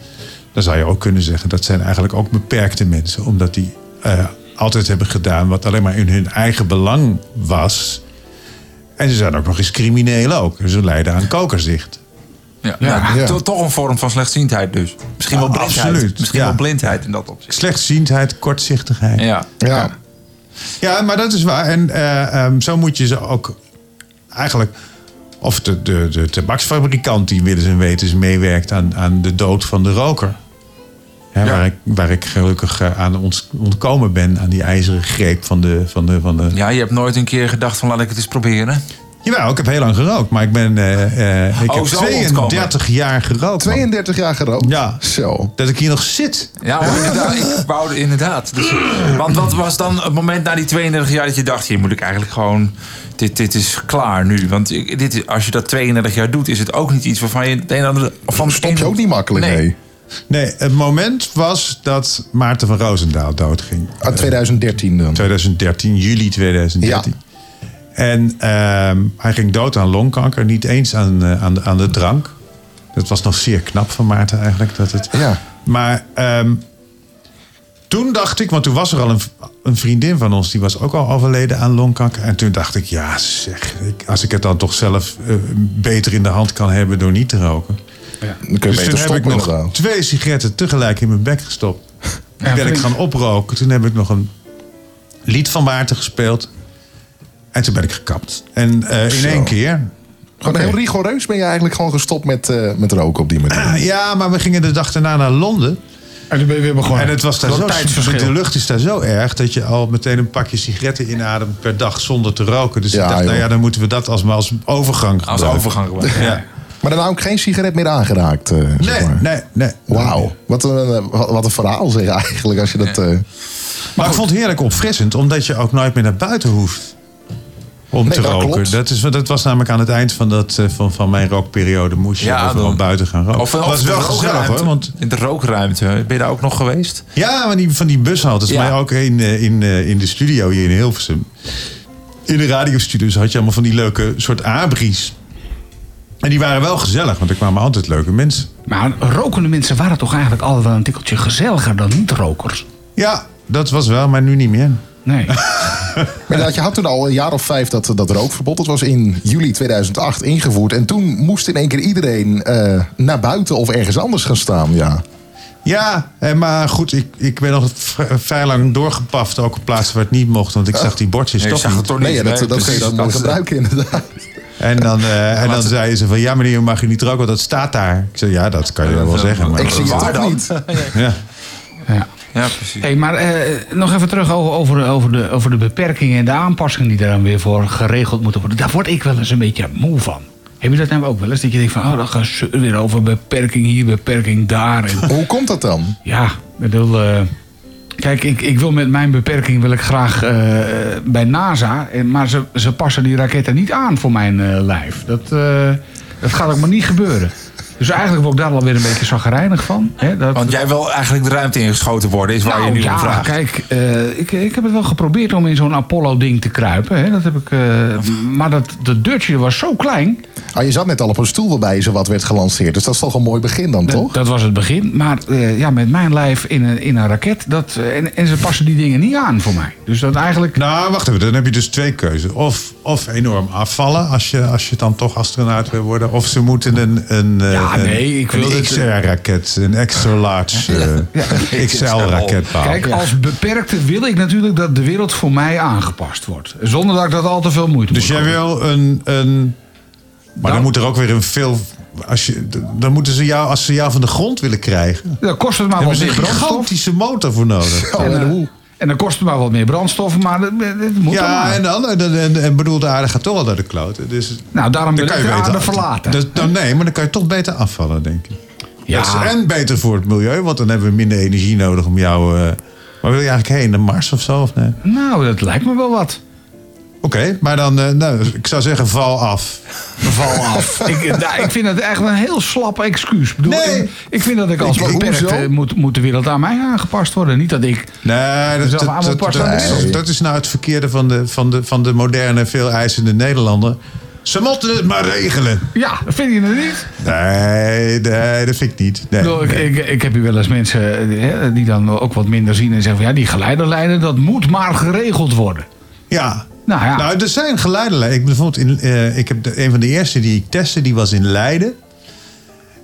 Dan zou je ook kunnen zeggen dat zijn eigenlijk ook beperkte mensen, omdat die eh, altijd hebben gedaan wat alleen maar in hun eigen belang was. En ze zijn ook nog eens crimineel ook. Ze lijden aan kokerzicht. Ja, Ja. Ja. to- toch een vorm van slechtziendheid dus. Misschien wel blindheid. absoluut, Misschien ja. wel blindheid in dat opzicht. Slechtziendheid, kortzichtigheid. Ja. Ja. Ja, maar dat is waar. En eh, ehm, zo moet je ze ook eigenlijk. Of de, de, de tabaksfabrikant die willens en wetens meewerkt aan, aan de dood van de roker. Hè, Ja. waar, ik, waar ik gelukkig eh, aan ont, ontkomen ben, aan die ijzeren greep van de. Van de, van de... ja, je hebt nooit een keer gedacht van laat ik het eens proberen. Jawel, ik heb heel lang gerookt, maar ik ben. eh, eh, ik Oh, heb zo 32 jaar gerookt. man. 32 jaar gerookt? Ja. Zo. Dat ik hier nog zit. Ja, inderdaad, ik wou inderdaad. Dus, want wat was dan het moment na die 32 jaar dat je dacht... hier moet ik eigenlijk gewoon... Dit, dit is klaar nu. Want dit, is- als je dat 32 jaar doet... is het ook niet iets waarvan je het een en ander... Van Stop je ook niet makkelijk, Nee. nee. Nee, het moment was dat Maarten van Roosendaal doodging. Ah, 2013 dan. 2013, juli 2013. En ehm, hij ging dood aan longkanker, niet eens aan, eh, aan, de, aan de drank. Dat was nog zeer knap van Maarten eigenlijk. Dat het... Ja. Maar ehm, toen dacht ik, want toen was er al een, een vriendin van ons... die was ook al overleden aan longkanker. En toen dacht ik, ja zeg, ik, als ik het dan toch zelf eh, beter in de hand kan hebben... door niet te roken. Dan kun je Dus beter toen heb ik stoppen nog twee sigaretten tegelijk in mijn bek gestopt. Toen ben ik gaan oproken. Toen heb ik nog een lied van Maarten gespeeld. En toen ben ik gekapt. En eh, in één keer. Gewoon heel rigoureus ben je eigenlijk gewoon gestopt met, eh, met roken op die manier. Ja, maar we gingen de dag daarna naar Londen. En toen ben je weer begonnen. En het was daar zo, tijdsverschil. de lucht is daar zo erg dat je al meteen een pakje sigaretten inademt per dag zonder te roken. Dus Ja, ik dacht, nou ja, dan moeten we dat als, maar als overgang Als gebruiken. overgang gebruiken. Ja. Maar daarna ook geen sigaret meer aangeraakt, eh, zeg Nee, maar. nee, nee. Wauw. Wat een, wat een verhaal zeg eigenlijk als je dat... eh, Maar ik vond het heerlijk opfrissend, omdat je ook nooit meer naar buiten hoeft. Om Nee, te dat roken. klopt. Dat, is, dat was namelijk aan het eind van, dat, eh, van, van mijn rookperiode. Moest je Ja, overal buiten gaan roken. Of, was wel gezellig hoor. Want, In de rookruimte. Ben je daar ook nog geweest? ja, maar die, van die bushaltes. Ja. Maar ook in, eh, in, eh, in de studio hier in Hilversum. In de radiostudios had je allemaal van die leuke soort abris. En die waren wel gezellig, want er kwamen altijd leuke mensen. Maar rokende mensen waren toch eigenlijk altijd wel een tikkeltje gezelliger dan niet-rokers? Ja, dat was wel, maar nu niet meer. Nee. <laughs> Maar inderdaad, je had toen al een jaar of vijf dat, dat rookverbod. Dat was in juli 2008 ingevoerd. En toen moest in één keer iedereen eh, naar buiten of ergens anders gaan staan. Ja. Ja, maar goed, ik, ik ben nog vrij lang doorgepaft. Ook op plaatsen waar het niet mocht, want ik zag die bordjes Nee, ik toch zag niet. het toch niet. Nee, ja, dat, Nee, dat kun je dan precies. mooi gebruiken inderdaad. En dan, eh, <laughs> en dan zeiden ze van, ja meneer, mag u niet roken, want dat staat daar. Ik zei, ja, dat kan je wel zeggen. Maar, Ik zie het Waar toch dan? niet. <laughs> ja. Ja. Ja, precies. Hey, maar eh, nog even terug over, over, de, over, de, over de beperkingen en de aanpassingen die daar dan weer voor geregeld moeten worden. Daar word ik wel eens een beetje moe van. Heb je dat nou ook wel eens? Dat je denkt van, oh, dan gaan ze weer over beperking hier, beperking daar. En, Hoe komt dat dan? ja, ik bedoel... eh, kijk, ik, ik wil met mijn beperking wil ik graag eh, bij NASA. en- Maar ze, ze passen die raketten niet aan voor mijn eh, lijf. Dat, eh, dat gaat ook maar niet gebeuren. Dus eigenlijk word ik daar alweer een beetje zagrijnig van. Hè? Dat, Want jij wil eigenlijk de ruimte ingeschoten worden, is waar je nou, nu ja, om vraagt. kijk, eh, ik, ik heb het wel geprobeerd om in zo'n Apollo-ding te kruipen. Hè? Dat heb ik, eh, maar dat, dat deurtje was zo klein. Ah, je zat net al op een stoel waarbij zo wat werd gelanceerd. Dus dat is toch een mooi begin dan, Dat, toch? dat was het begin. Maar eh, ja, met mijn lijf in een, in een raket. Dat, en, en ze passen die dingen niet aan voor mij. Dus dat eigenlijk... Nou, wacht even, dan heb je dus twee keuzes. Of, of enorm afvallen, als je, als je dan toch astronaut wil worden. Of ze moeten een, een, eh, Ja, Ja, nee, ik wil een XR-raket, een extra large eh, <laughs> XL-raket bouwen. Kijk, als beperkte wil ik natuurlijk dat de wereld voor mij aangepast wordt. Zonder dat ik dat al te veel moeite Dus moet jij kosten. wil een. een maar dan moet er ook weer een veel. Als je, dan moeten ze jou, als ze jou van de grond willen krijgen, Dan kost het maar hebben wat ze meer een brandstof. gigantische motor voor nodig. Oh, en eh, en dan kost het maar wat meer brandstof, maar dat, dat moet Ja, maar. en dan, en, en, en bedoel, de aarde gaat toch al naar de kloten. Dus Nou, daarom dan kan de je aarde beter verlaten. Dus, dan, nee, maar dan kan je toch beter afvallen, denk ik. Ja. Dat is en beter voor het milieu, want dan hebben we minder energie nodig om jou. waar wil je eigenlijk heen? Naar Mars of zo? Of nee? Nou, dat lijkt me wel wat. Oké, maar dan, eh, nou, ik zou zeggen, val af. Val af. <laughs> ik, nou, ik vind het echt een heel slap excuus. Ik, bedoel, Nee. ik, ik vind dat ik als Ik- beperkte hoezo? moet, moet de wereld aan mij aangepast worden. Niet dat ik... Nee, dat, aan dat, moet passen dat aan de dat is nou het verkeerde van de, van de, van de moderne, veel eisende Nederlander. Ze moeten het maar regelen. Ja, vind je het niet? Nee, nee, dat vind ik niet. Nee, Ik, ik, nee. ik, ik heb hier wel eens mensen eh, hè, die dan ook wat minder zien en zeggen van ja, die geleiderlijnen, dat moet maar geregeld worden. Ja. Nou ja. Nou, er zijn geleiderlijnen. Ik, bijvoorbeeld in, eh, ik heb de, een van de eerste die ik testte, die was in Leiden.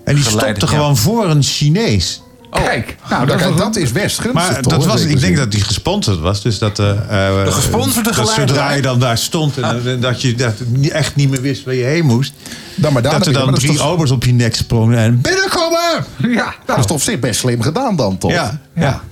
En die stopte ja. gewoon voor een Chinees. Kijk, nou, dat, dat, is dat is best gunstig, Maar toch? dat was, ik denk dat die gesponsord was. Dus dat, eh, eh, De gesponsorde dat geleider. Zodra je dan daar stond en eh, dat je dat niet- echt niet meer wist waar je heen moest. Dan maar daar dat er dan drie toch- obers op je nek sprongen en binnenkomen! ja, Dat is toch op zich best slim gedaan dan, toch? Ja, ja.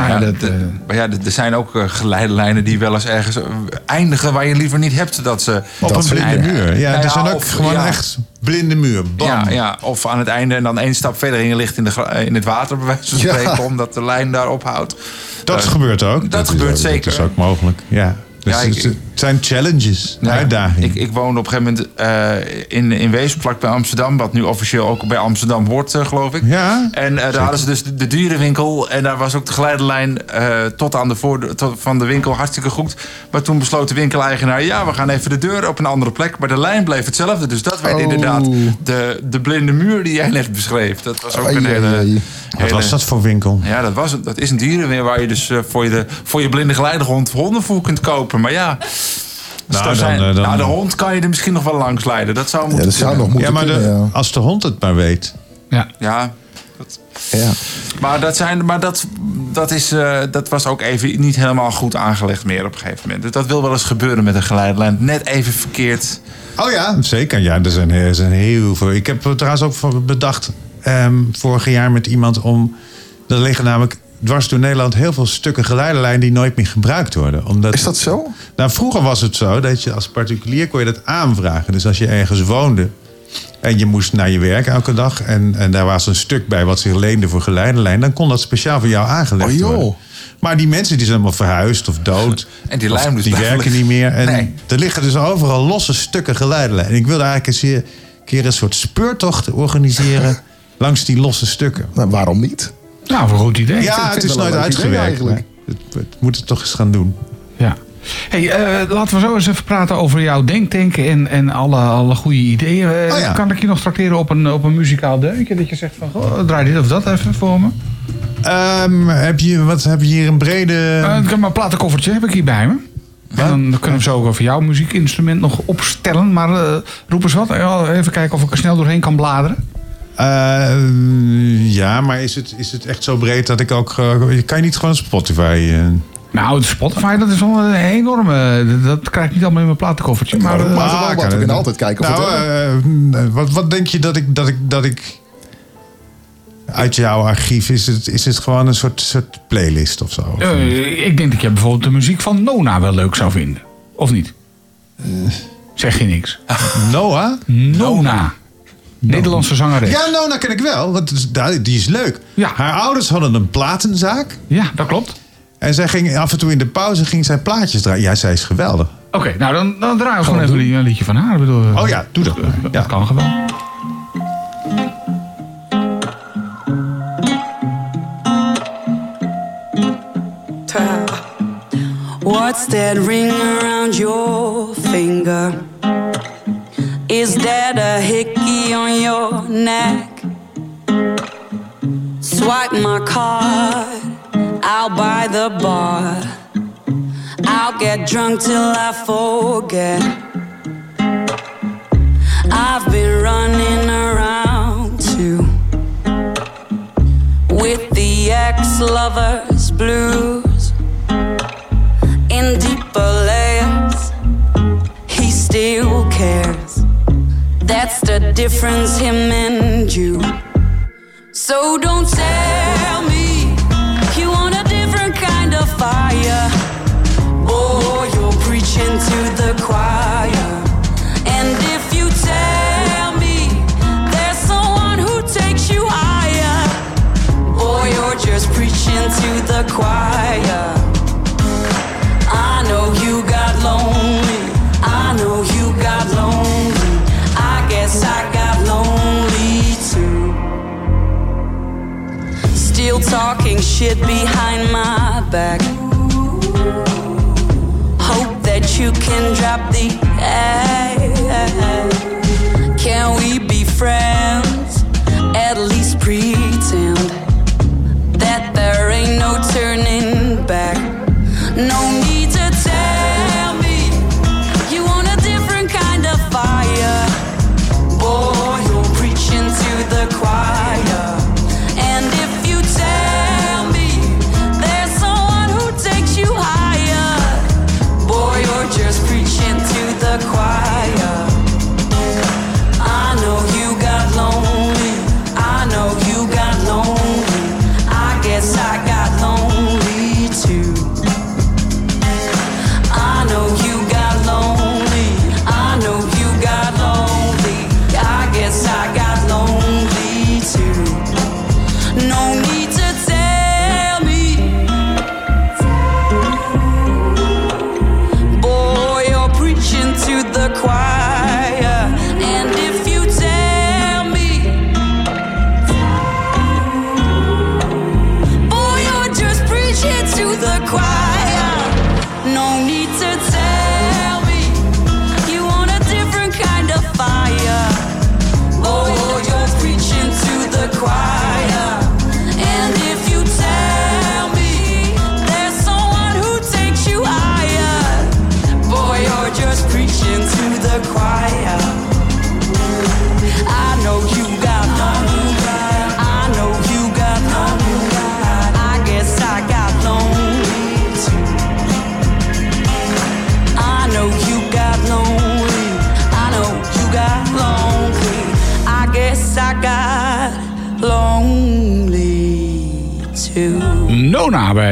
Nou, ja, dat, de- eh, maar ja, er zijn ook eh, geleiderlijnen die wel eens ergens eh, eindigen waar je liever niet hebt. Dat ze Op Dat een blinde muur. Ja, Nou er zijn ook of- gewoon echt blinde muur. Bam. Ja, ja, of aan het einde en dan één stap verder en je ligt in, de, in het water, bij wijze van spreken, omdat de lijn daar ophoudt. Dat gebeurt ook. dat gebeurt ook- zeker. Dat is ook mogelijk. Ja. Dus Ja, ik- het, zijn challenges, Ja, uitdagingen. Ik, ik woonde op een gegeven moment eh, in, in Weesp, vlak bij Amsterdam. Wat nu officieel ook bij Amsterdam wordt, eh, geloof ik. Ja, En eh, daar hadden ze dus de, de dierenwinkel. En daar was ook de geleidelijn tot aan de voordeur van de winkel hartstikke goed. Maar toen besloot de winkeleigenaar... ja, we gaan even de deur op een andere plek. Maar de lijn bleef hetzelfde. Dus dat werd Oh. inderdaad de, de blinde muur die jij net beschreef. Dat was ook een hele... wat hele- was dat voor winkel? Ja, dat, was, dat is een dierenwinkel waar je dus voor, je de, voor je blinde geleidehond hondenvoer kunt kopen. Maar ja... dus Nou, daar dan, zijn- eh, dan- nou, de hond kan je er misschien nog wel langs leiden. Dat zou Ja, moeten dat zou nog moeten Ja, maar de- ja. als de hond het maar weet. ja. Ja, ja. maar, dat, zijn, maar dat, dat, is, eh, dat was ook even niet helemaal goed aangelegd meer op een gegeven moment. Dus dat wil wel eens gebeuren met een geleidelijn. Net even verkeerd. Oh ja, zeker. Ja, er zijn, er zijn heel veel. Ik heb er trouwens ook voor bedacht ehm, vorig jaar met iemand om. Er liggen namelijk dwars door Nederland heel veel stukken geleidelijn die nooit meer gebruikt worden. Omdat, Is dat zo? Nou, vroeger was het zo dat je als particulier kon je dat aanvragen. Dus als je ergens woonde en je moest naar je werk elke dag en, en daar was een stuk bij wat zich leende voor geleidelijn, dan kon dat speciaal voor jou aangelegd Oh, joh. worden. Maar die mensen die zijn allemaal verhuisd of dood. En die lijm dus die werken niet meer. En Nee. er liggen dus overal losse stukken geleidelijn. En ik wilde eigenlijk eens hier- een keer een soort speurtocht organiseren <laughs> langs die losse stukken. Nou, waarom niet? Nou, een goed idee. Ja, het is een nooit uitgewerkt. eigenlijk. Het, het moet het toch eens gaan doen. Ja. Hey, eh, laten we zo eens even praten over jouw denktank en, en alle, alle goede ideeën. Eh, Oh ja. Kan ik je nog tracteren op een, op een muzikaal deuntje? Dat je zegt van, goh, draai dit of dat even voor me. Ehm, heb, je, wat, heb je hier een brede... Ik heb mijn platenkoffertje heb ik hier bij me. En dan kunnen we zo over jouw muziekinstrument nog opstellen. Maar eh, roep eens wat. Ja, Even kijken of ik er snel doorheen kan bladeren. Eh, ja, maar is het, is het echt zo breed dat ik ook... eh, kan je niet gewoon Spotify... eh, Nou, Spotify, dat is wel een enorme... Dat krijg ik niet allemaal in mijn platenkoffertje. Maar, Maar We het. kunnen altijd kijken of nou, het... wat, wat denk je dat ik, dat ik, dat ik uit jouw archief is het, is het gewoon een soort, soort playlist of zo? eh, ik denk dat je bijvoorbeeld de muziek van Nona wel leuk zou vinden. Of niet? Zeg je niks. Noah? Nona. Nederlandse zangeres. Ja, Nona ken ik wel, want die is leuk. Ja. Haar ouders hadden een platenzaak Ja, dat klopt. en zij ging af en toe in de pauze ging zij plaatjes draaien. Ja, zij is geweldig. Oké, nou dan, dan draaien we gewoon even een liedje van haar. Ik bedoel, eh, Oh ja, doe dat. eh, Ja. Dat kan gewoon. What's that ring around your finger? Is that a on your neck. Swipe my card, I'll buy the bar. I'll get drunk till I forget. I've been running around too with the ex lovers blues in deeper That's the difference, him and you. So don't tell me you want a different kind of fire. Oh, you're preaching to the choir. And if you tell me there's someone who takes you higher, boy, you're just preaching to the choir. Shit behind my back. Hope that you can drop the act.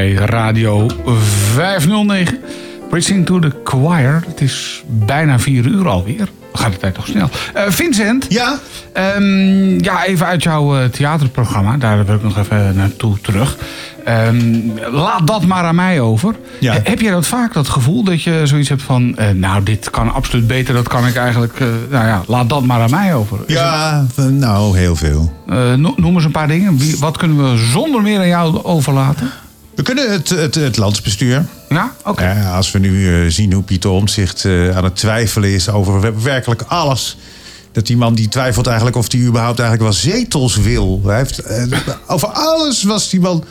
Bij Radio 509. Preaching to the Choir. Het is bijna vier uur alweer. Gaat de tijd toch snel. Eh, Vincent. Ja? Ehm, ja, even uit jouw eh, theaterprogramma. Daar wil ik nog even naartoe terug. Ehm, laat dat maar aan mij over. Ja. Eh, Heb jij dat vaak, dat gevoel dat je zoiets hebt van... nou, dit kan absoluut beter, dat kan ik eigenlijk... nou ja, laat dat maar aan mij over. Is Ja, nou, heel veel. noem eens een paar dingen. Wie, wat kunnen we zonder meer aan jou overlaten? We kunnen het, het, het landsbestuur. Ja, oké. Ja, als we nu eh, zien hoe Pieter Omtzigt eh, aan het twijfelen is over wer- werkelijk alles. Dat die man die twijfelt eigenlijk of hij überhaupt eigenlijk wel zetels wil. Hij heeft, eh, over alles was die man...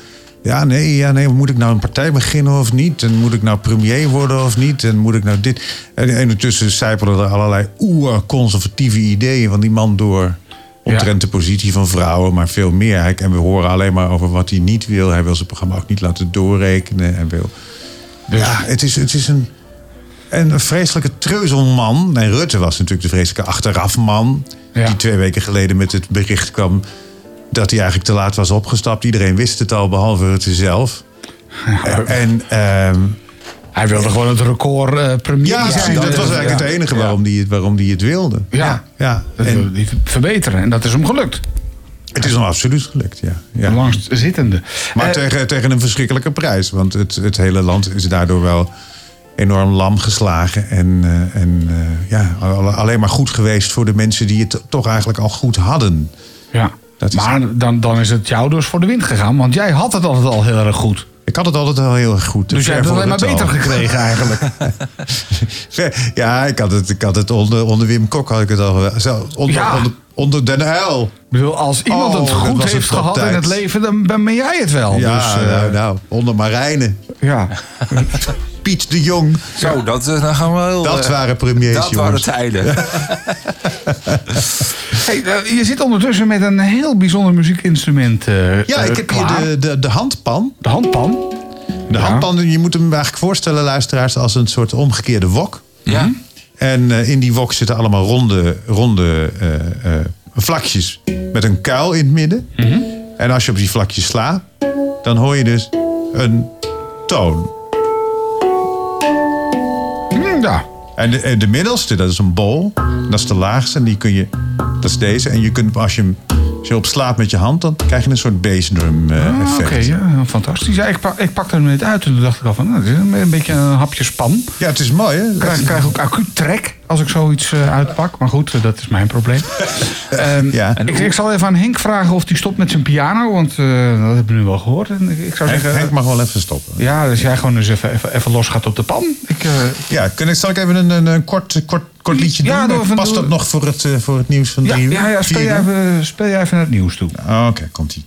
Ja, nee, ja, nee, moet ik nou een partij beginnen of niet? En moet ik nou premier worden of niet? En moet ik nou dit? En, en ondertussen sijpelen er allerlei oer-conservatieve ideeën van die man door. Omtrent de positie van vrouwen, maar veel meer. En we horen alleen maar over wat hij niet wil. Hij wil zijn programma ook niet laten doorrekenen. En wil... Ja, het is, het is een, een vreselijke treuzelman. En Rutte was natuurlijk de vreselijke achterafman. Ja. Die twee weken geleden met het bericht kwam dat hij eigenlijk te laat was opgestapt. Iedereen wist het al, behalve Rutte zelf. En ehm, Hij wilde gewoon het record eh premier ja, zijn. dat was Ja. eigenlijk het enige waarom hij het, waarom die het wilde. Ja. ja. Dat En wilde hij verbeteren. En dat is hem gelukt. het is hem absoluut gelukt, ja. ja. De langstzittende. Maar Eh, tegen, tegen een verschrikkelijke prijs. Want het, het hele land is daardoor wel enorm lam geslagen. En, eh, en ja, alle- alleen maar goed geweest voor de mensen die het toch eigenlijk al goed hadden. ja. dat is- Maar dan, dan is het jou dus voor de wind gegaan. Want jij had het altijd al heel erg goed. Ik had het altijd al heel erg goed. Dus jij hebt het alleen maar beter al. gekregen eigenlijk. <laughs> Ja, ik had het, ik had het onder, onder Wim Kok had ik het al wel- zo, onder, Ja. onder, onder Den Uil. Ik bedoel, als iemand Oh, het dat goed heeft gehad in het leven, dan, dan ben jij het wel. Ja, dus, eh, nou, nou, onder Marijnen. ja. <laughs> Piet de Jong. Zo, dat, eh, dan gaan we heel... Dat eh, waren premiers, Dat waren jongens. tijden. <laughs> Hey, eh, je zit ondertussen met een heel bijzonder muziekinstrument. eh, Ja, ik heb hier de, de, de handpan. de handpan. De Ja. handpan, je moet hem eigenlijk voorstellen, luisteraars, als een soort omgekeerde wok. ja. En eh, in die wok zitten allemaal ronde, ronde eh, eh, vlakjes met een kuil in het midden. Mhm. En als je op die vlakjes slaat, dan hoor je dus een toon. Ja. En de, en de middelste, dat is een bol. Dat is de laagste en die kun je, dat is deze. En je kunt, als je hem je op slaat met je hand, dan krijg je een soort bassdrum eh, Ah, effect. Oké, ja, fantastisch. Ja, ik, pak, ik pakte hem net uit en toen dacht ik al van, nou, dit is een, beetje een hapje span. Ja, het is mooi hè? Krijg, krijg ook acuut trek als ik zoiets eh, uitpak. Maar goed, eh, dat is mijn probleem. <laughs> Ehm, Ja. ik, ik zal even aan Henk vragen of hij stopt met zijn piano. Want eh, dat hebben we nu wel gehoord. En ik, ik zou Henk, zeggen... Henk mag wel even stoppen. Ja, dus jij gewoon eens even, even, even los gaat op de pan. Ik, Ja, kun ik, zal ik even een, een, een kort, kort, kort liedje Ja, doen? doe even- Past dat nog voor het, voor het nieuws van ja, drie uur? ja, ja, speel, jij even, speel jij even naar het nieuws toe. Oh, Oké, komt ie.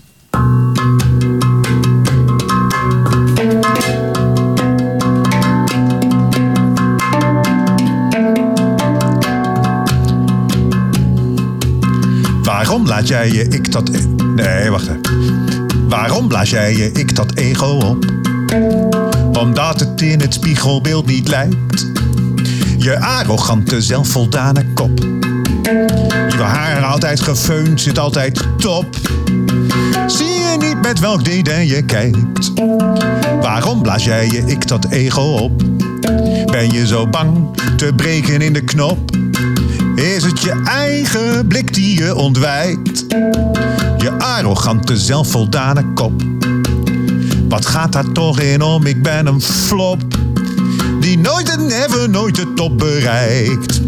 Laat jij je ik dat... e- Nee, wacht. Waarom blaas jij je ik dat ego op? Omdat het in het spiegelbeeld niet lijkt. Je arrogante, zelfvoldane kop. Je haar altijd gefeund, zit altijd top. Zie je niet met welk dédain je kijkt? Waarom blaas jij je ik dat ego op? Ben je zo bang te breken in de knop? Is het je eigen blik die je ontwijkt? Je arrogante, zelfvoldane kop. Wat gaat daar toch in om? Ik ben een flop. Die nooit en never nooit de top bereikt.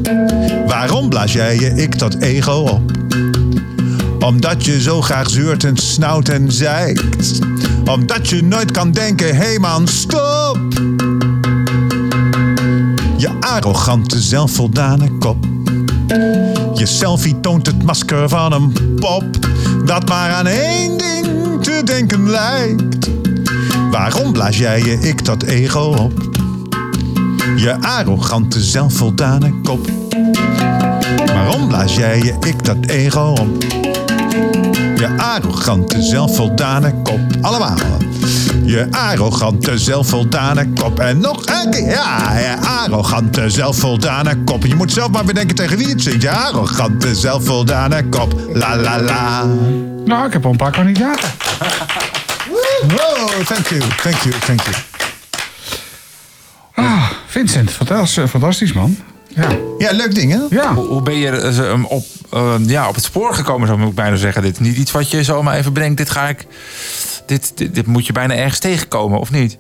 Waarom blaas jij je ik dat ego op? Omdat je zo graag zeurt en snauwt en zeikt. Omdat je nooit kan denken, hey man, stop. Je arrogante, zelfvoldane kop. Je selfie toont het masker van een pop. Dat maar aan één ding te denken lijkt. Waarom blaas jij je ik dat ego op? Je arrogante, zelfvoldane kop. Waarom blaas jij je ik dat ego op? Je arrogante, zelfvoldane kop. Allemaal. Je arrogante, zelfvoldane kop. En nog een keer. Ja, je arrogante, zelfvoldane kop. Je moet zelf maar bedenken tegen wie het zingt. Je arrogante, zelfvoldane kop. La la la. Nou, ik heb al een paar kandidaten. Oh, thank you, thank you, thank you. Ah, Vincent, fantastisch, fantastisch man. Ja. Ja, leuk ding, hè? ja. Hoe, hoe ben je eh, op, eh, ja, op het spoor gekomen, zou ik bijna zeggen? Dit is niet iets wat je zomaar even bedenkt. Dit ga ik. Dit, dit, dit moet je bijna ergens tegenkomen, of niet?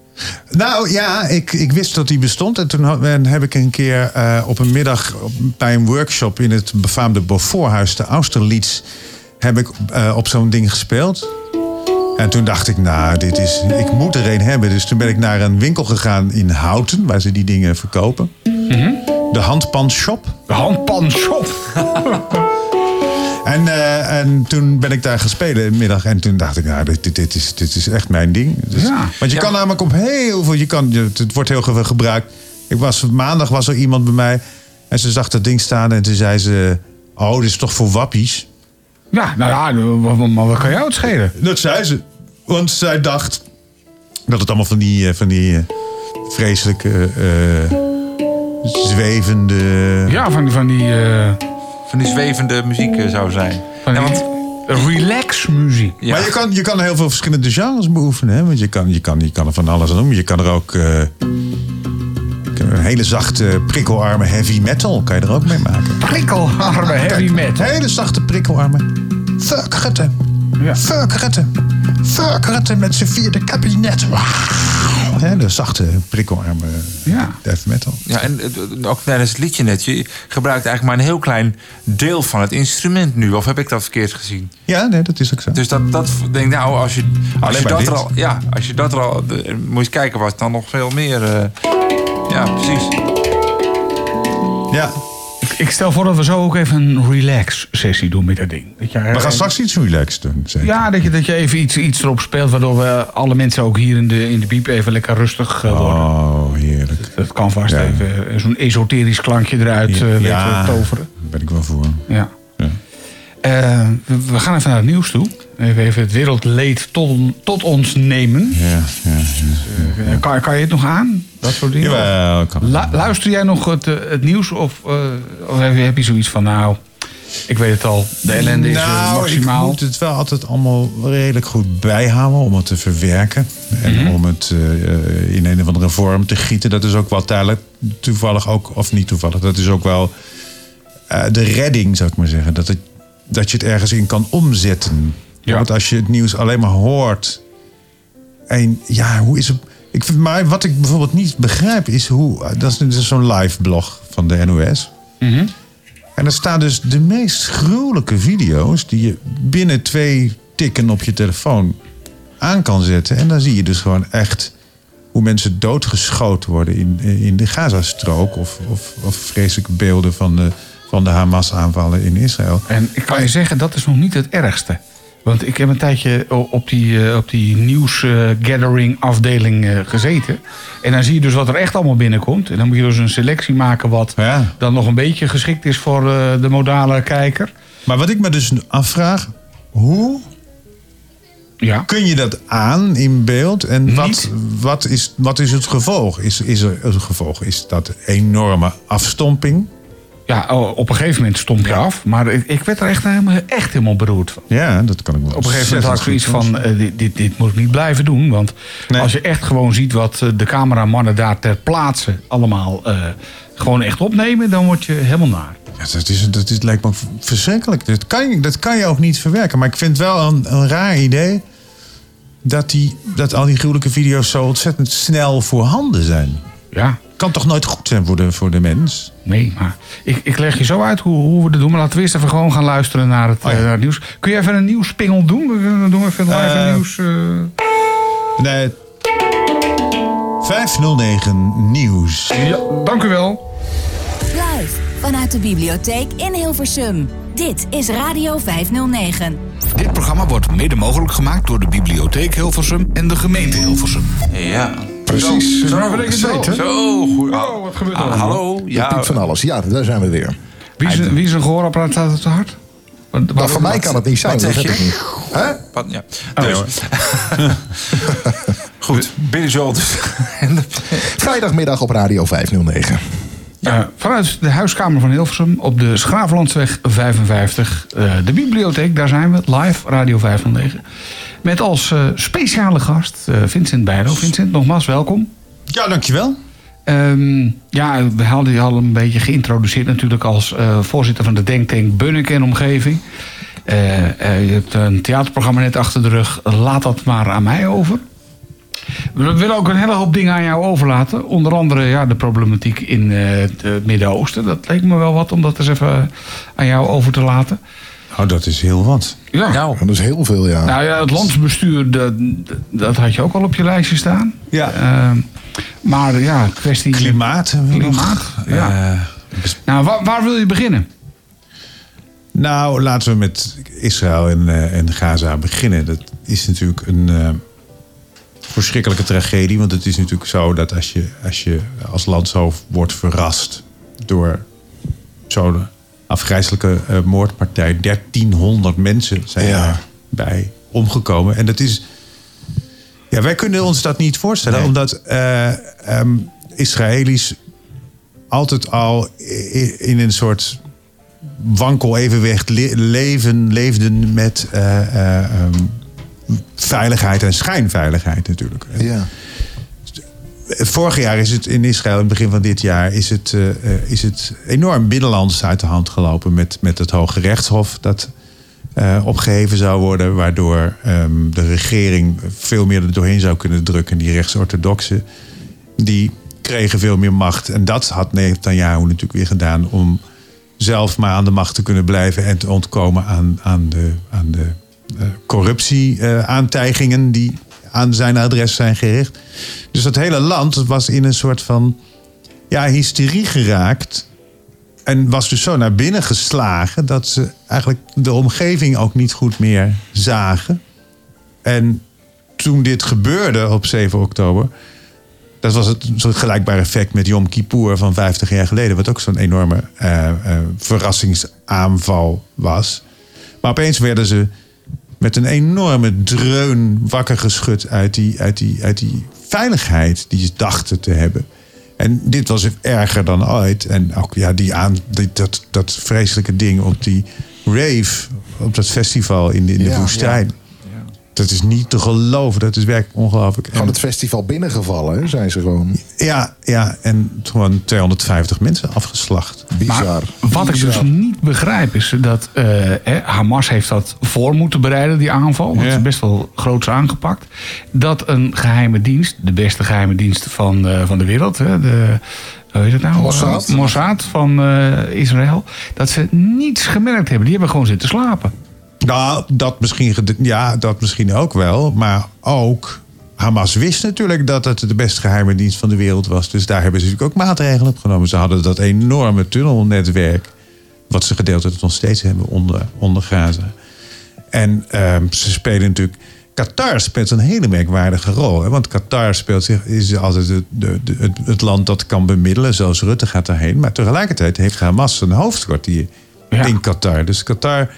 Nou ja, ik, ik wist dat die bestond. En toen heb ik een keer eh, op een middag bij een workshop in het befaamde Beauforthuis, de Austerlitz, heb ik eh, op zo'n ding gespeeld. En toen dacht ik, nou, dit is, ik moet er een hebben. Dus toen ben ik naar een winkel gegaan in Houten, waar ze die dingen verkopen. De handpanshop. De handpanshop. <laughs> En, eh, en toen ben ik daar gespeeld in de middag. En toen dacht ik, nou, dit, dit, is, dit is echt mijn ding. Dus, Ja. Want je Ja. kan namelijk op heel veel... Je kan, het wordt heel veel gebruikt. Ik was, maandag was er iemand bij mij. En ze zag dat ding staan. En toen zei ze... Oh, dit is toch voor wappies? Ja, nou ja, maar wat kan jou het schelen? Dat zei ze. Want zij dacht... Dat het allemaal van die, eh, van die eh, vreselijke... zwevende... Ja, van, die- van die, eh, Van die zwevende muziek eh, zou zijn. van Ja, want, relax muziek. ja. Maar je kan, je kan heel veel verschillende genres beoefenen. Hè? Want je kan, je, kan, je kan er van alles aan doen. Je kan er ook... eh, een hele zachte, prikkelarme heavy metal kan je er ook mee maken. Prikkelarme heavy metal. Hele zachte prikkelarme. Furkerette. Ja. Furkerette. Furkerette met zijn vierde kabinet. Hele zachte, prikkelarme Ja. death metal. Ja, en eh, ook tijdens het liedje net. Je gebruikt eigenlijk maar een heel klein deel van het instrument nu. Of heb ik dat verkeerd gezien? Ja, nee, dat is ook zo. Dus dat, dat denk ik, nou, als je, als je dat dit. er al, ja, als je dat er al, de- moet je eens kijken wat dan nog veel meer, eh, ja, precies. Ja. Ik stel voor dat we zo ook even een relax-sessie doen met dat ding. Dat je, We gaan straks iets relaxed doen. zeker? Ja, dat je, dat je even iets, iets erop speelt... waardoor we alle mensen ook hier in de, in de piep even lekker rustig eh, worden. Oh, heerlijk. Dat kan vast Ja. even eh, zo'n esoterisch klankje eruit eh, weten Ja. toveren. Daar ben ik wel voor. Ja. Ja. Eh, we, gaan even naar het nieuws toe. Even, even het wereldleed tot, tot ons nemen. Ja, ja, ja. Eh, kan, kan je het nog aan? Dat soort dingen? Kan. Lu- luister jij nog het, eh, het nieuws? Of, eh, of heb, je, zoiets van, nou, ik weet het al, de ellende is eh, nou, maximaal. ik moet het wel altijd allemaal redelijk goed bijhouden om het te verwerken. En Mhm. om het eh, eh, in een of andere vorm te gieten. Dat is ook wel tijdelijk toevallig ook, of niet toevallig, dat is ook wel eh, de redding, zou ik maar zeggen. Dat, het, dat je het ergens in kan omzetten. Ja. Want als je het nieuws alleen maar hoort. En ja, hoe is het. Ik vind, maar wat ik bijvoorbeeld niet begrijp is hoe. Dat is, is zo'n live blog van de NOS. Mhm. En er staan dus de meest gruwelijke video's die je binnen twee tikken op je telefoon aan kan zetten. En dan zie je dus gewoon echt hoe mensen doodgeschoten worden in, in de Gazastrook. Of, of, of vreselijke beelden van de, van de Hamas-aanvallen in Israël. En ik kan je zeggen, dat is nog niet het ergste. Want ik heb een tijdje op die, eh, op die nieuws-gathering afdeling eh, gezeten. En dan zie je dus wat er echt allemaal binnenkomt. En dan moet je dus een selectie maken wat Ja. dan nog een beetje geschikt is voor eh, de modale kijker. Maar wat ik me dus afvraag, hoe Ja. kun je dat aan in beeld? En wat, wat, is, wat is het gevolg? Is, is er het gevolg? Is dat enorme afstomping? Ja, oh, op een gegeven moment stomp je af. Maar ik, ik werd er echt helemaal, echt helemaal beroerd van. Ja, dat kan ik wel. Op een gegeven moment had ik zoiets van, eh, dit, dit, dit moet ik niet blijven doen. Want Nee. als je echt gewoon ziet wat eh, de cameramannen daar ter plaatse allemaal eh, gewoon echt opnemen, dan word je helemaal naar. Ja, dat, is, dat is, lijkt me verschrikkelijk. Dat kan, je, dat kan je ook niet verwerken. Maar ik vind het wel een, een raar idee dat, die, dat al die gruwelijke video's zo ontzettend snel voorhanden zijn. Ja, Kan toch nooit goed zijn voor de, voor de mens? nee, maar ik, ik leg je zo uit hoe, hoe we dat doen. Maar laten we eerst even gewoon gaan luisteren naar het, Oh ja. eh, naar het nieuws. Kun je even een nieuwspingel doen? We doen even live Eh, nieuws. eh. Nee. 509 Nieuws. Ja, dank u wel. Live vanuit de bibliotheek in Hilversum. Dit is Radio 509. Dit programma wordt mede mogelijk gemaakt door de Bibliotheek Hilversum en de gemeente Hilversum. Ja. Precies. Zo, ik het weten. Zo, goed. Oh, wat gebeurt er Ah, hallo. Ja, piep van alles. Ja, daar zijn we weer. Wie is, wie is een gehoorapparaat staat het te hard? Wat- Nou, voor mij kan het niet zijn. wat Dat zeg heb je? ik niet. Hè? wat, ja. Oh, Dus, <laughs> goed, Billy Joel dus. <laughs> En de- Vrijdagmiddag op Radio 509. Eh, vanuit de huiskamer van Hilversum op de Schravenlandsweg 55. eh, de bibliotheek, daar zijn we, live, Radio 509. Met als eh, speciale gast eh, Vincent Bijlo. Vincent, nogmaals welkom. Ja, dankjewel. Ehm, ja, we hadden je al een beetje geïntroduceerd natuurlijk als eh, voorzitter van de Denktank Bunnik en omgeving. Je hebt een theaterprogramma net achter de rug. Laat dat maar aan mij over. We willen ook een hele hoop dingen aan jou overlaten. Onder andere ja, de problematiek in het Midden-Oosten. Dat leek me wel wat om dat eens even aan jou over te laten. Nou, dat is heel wat. Ja. Nou, Dat is heel veel, ja. Nou ja, het landsbestuur, dat, dat had je ook al op je lijstje staan. Ja. Ehm, maar ja, kwestie... Klimaat. Klimaat, ja. Eh, Nou, waar, waar wil je beginnen? Nou, laten we met Israël en, eh, en Gaza beginnen. Dat is natuurlijk een eh, verschrikkelijke tragedie. Want het is natuurlijk zo dat als je als, je als land zo wordt verrast door zo'n afgrijzelijke eh, moordpartij. 1300 mensen zijn Ja. daarbij omgekomen. En dat is. Ja, wij kunnen ons dat niet voorstellen, omdat ehm, Israëli's altijd al in een soort wankel evenwicht le- leven, leefden met eh, ehm, veiligheid en schijnveiligheid natuurlijk. ja. Vorig jaar is het in Israël, in het begin van dit jaar, is het, eh, is het enorm binnenlands uit de hand gelopen met, met het Hoge Rechtshof. Dat eh, opgeheven zou worden, waardoor ehm, de regering veel meer er doorheen zou kunnen drukken. Die rechtsorthodoxen, die kregen veel meer macht. En dat had Netanyahu natuurlijk weer gedaan om zelf maar aan de macht te kunnen blijven en te ontkomen aan, aan de, aan de eh, corruptie-aantijgingen die aan zijn adres zijn gericht. Dus dat hele land was in een soort van ja, hysterie geraakt. en was dus zo naar binnen geslagen dat ze eigenlijk de omgeving ook niet goed meer zagen. En toen dit gebeurde op 7 oktober, dat was het zo'n gelijkbaar effect met Yom Kippur van 50 jaar geleden, wat ook zo'n enorme eh, eh, verrassingsaanval was. Maar opeens werden ze met een enorme dreun wakker geschud uit die, uit die, uit die veiligheid die ze dachten te hebben. En dit was erger dan ooit. En ook ja, die aan, die, dat, dat vreselijke ding op die rave, op dat festival in de, in de Ja, woestijn. Dat is niet te geloven. Dat is werkelijk ongelooflijk. Van het festival binnengevallen, hè, zijn ze gewoon. ja, ja, en gewoon 250 mensen afgeslacht. Bizar. Maar wat ik dus niet begrijp is dat eh, hè, Hamas heeft dat voor moeten bereiden, die aanval. Want het Ja. is best wel groots aangepakt. Dat een geheime dienst, de beste geheime dienst van, eh, van de wereld, hè, de, hoe heet het nou? Mossad. Mossad van eh, Israël. Dat ze niets gemerkt hebben. Die hebben gewoon zitten slapen. Nou, dat misschien, ja, dat misschien ook wel. Maar ook Hamas wist natuurlijk dat het de best geheime dienst van de wereld was. Dus daar hebben ze natuurlijk ook maatregelen op genomen. Ze hadden dat enorme tunnelnetwerk. Wat ze gedeeltelijk nog steeds hebben onder, onder Gaza. En ehm, ze spelen natuurlijk. Qatar speelt een hele merkwaardige rol. Hè? Want Qatar speelt zich, is altijd het, de, de- het, het land dat kan bemiddelen. Zoals Rutte gaat daarheen. Maar tegelijkertijd heeft Hamas een hoofdkwartier Ja. in Qatar. Dus Qatar.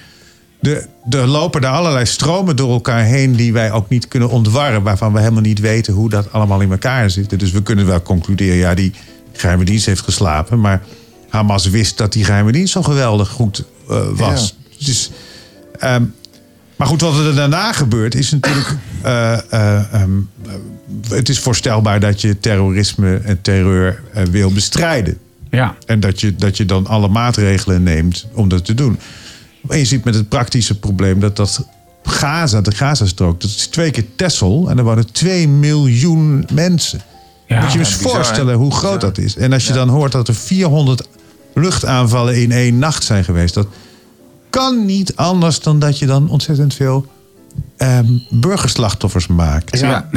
De, er lopen daar allerlei stromen door elkaar heen die wij ook niet kunnen ontwarren. Waarvan we helemaal niet weten hoe dat allemaal in elkaar zit. Dus we kunnen wel concluderen, ja, die geheime dienst heeft geslapen. Maar Hamas wist dat die geheime dienst zo geweldig goed eh, was. Dus, ehm, maar goed, wat er daarna gebeurt is natuurlijk. <coughs> eh, eh, ehm, eh, het is voorstelbaar dat je terrorisme en terreur wil bestrijden. Ja. En dat je, dat je dan alle maatregelen neemt om dat te doen. Maar je ziet met het praktische probleem dat dat Gaza, de Gazastrook, dat is twee keer Texel. En er wonen 2 miljoen mensen. Ja. Moet je je eens bizar, voorstellen hoe groot dat is. En als je dan hoort dat er 400 luchtaanvallen in één nacht zijn geweest. Dat kan niet anders dan dat je dan ontzettend veel ehm, burgerslachtoffers maakt. Ja,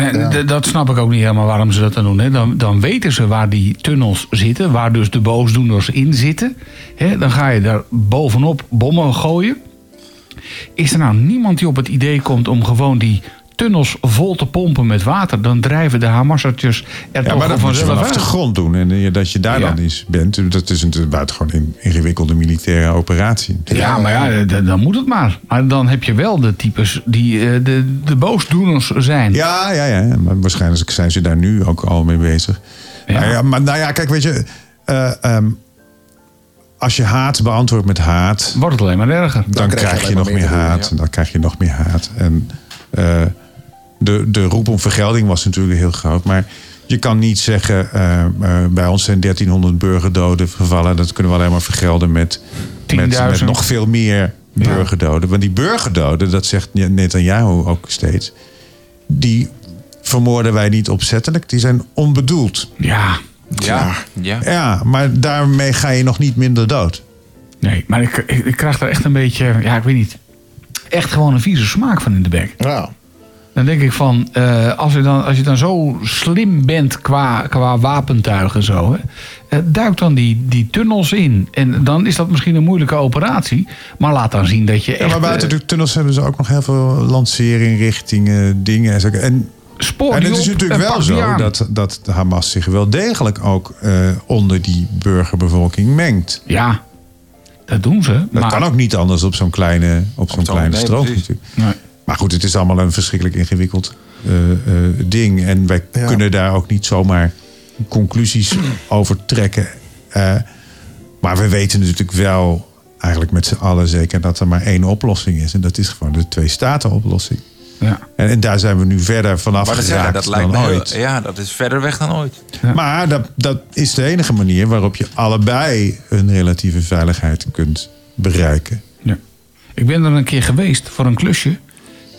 dat snap ik ook niet helemaal waarom ze dat dan doen. Hè. Dan, dan weten ze waar die tunnels zitten, waar dus de boosdoeners in zitten. Hè, dan ga je daar bovenop bommen gooien. Is er nou niemand die op het idee komt om gewoon die tunnels vol te pompen met water? Dan drijven de Hamassertjes er Ja, toch maar dat moet je vanzelf vanaf de grond doen. En eh, dat je daar Ja. dan eens bent. Dat is een buitengewoon in- ingewikkelde militaire operatie. Ja, maar ja, dan moet het maar. Maar dan heb je wel de types die eh, de, de boosdoeners zijn. Ja, ja, ja. Maar waarschijnlijk zijn ze daar nu ook al mee bezig. Ja. Nou ja, maar nou ja, kijk, weet je. eh, ehm, als je haat beantwoordt met haat, Wordt het alleen maar erger. dan, krijg je krijg je alleen nog meer meer te doen, haat. ja. En dan krijg je nog meer haat. En eh, de, de roep om vergelding was natuurlijk heel groot. Maar je kan niet zeggen, eh, eh, bij ons zijn 1300 burgerdoden gevallen. Dat kunnen we alleen maar vergelden met, met, 10.000. met nog veel meer burgerdoden. Want die burgerdoden, dat zegt Netanyahu ook steeds. Die vermoorden wij niet opzettelijk. Die zijn onbedoeld. Ja, Ja, ja. Ja, maar daarmee ga je nog niet minder dood. nee, maar ik, ik, ik krijg er echt een beetje, ja, ik weet niet, echt gewoon een vieze smaak van in de bek. Ja. Dan denk ik van, eh, als, je dan, als je dan zo slim bent qua, qua wapentuig en zo, hè, eh, duik dan die, die tunnels in. En dan is dat misschien een moeilijke operatie, maar laat dan zien dat je Ja, maar buiten eh, de tunnels hebben ze ook nog heel veel lancerinrichtingen, dingen. en zo. En, spoor en het is natuurlijk wel zo dat, dat de Hamas zich wel degelijk ook eh, onder die burgerbevolking mengt. Ja, dat doen ze. Dat maar, kan ook niet anders op zo'n kleine, op zo'n zo'n- kleine nee, strook precies. natuurlijk. Nee. Maar goed, het is allemaal een verschrikkelijk ingewikkeld eh, eh, ding. En wij Ja. kunnen daar ook niet zomaar conclusies <clears throat> over trekken. Eh, maar we weten natuurlijk wel, eigenlijk met z'n allen zeker, dat er maar één oplossing is. En dat is gewoon de twee-staten-oplossing. Ja. En, en daar zijn we nu verder vanaf Maar dat, zeggen, geraakt dat lijkt dan me heel- ooit. ja, dat is verder weg dan ooit. Maar dat, dat is de enige manier waarop je allebei een relatieve veiligheid kunt bereiken. Ja. Ik ben er een keer geweest voor een klusje.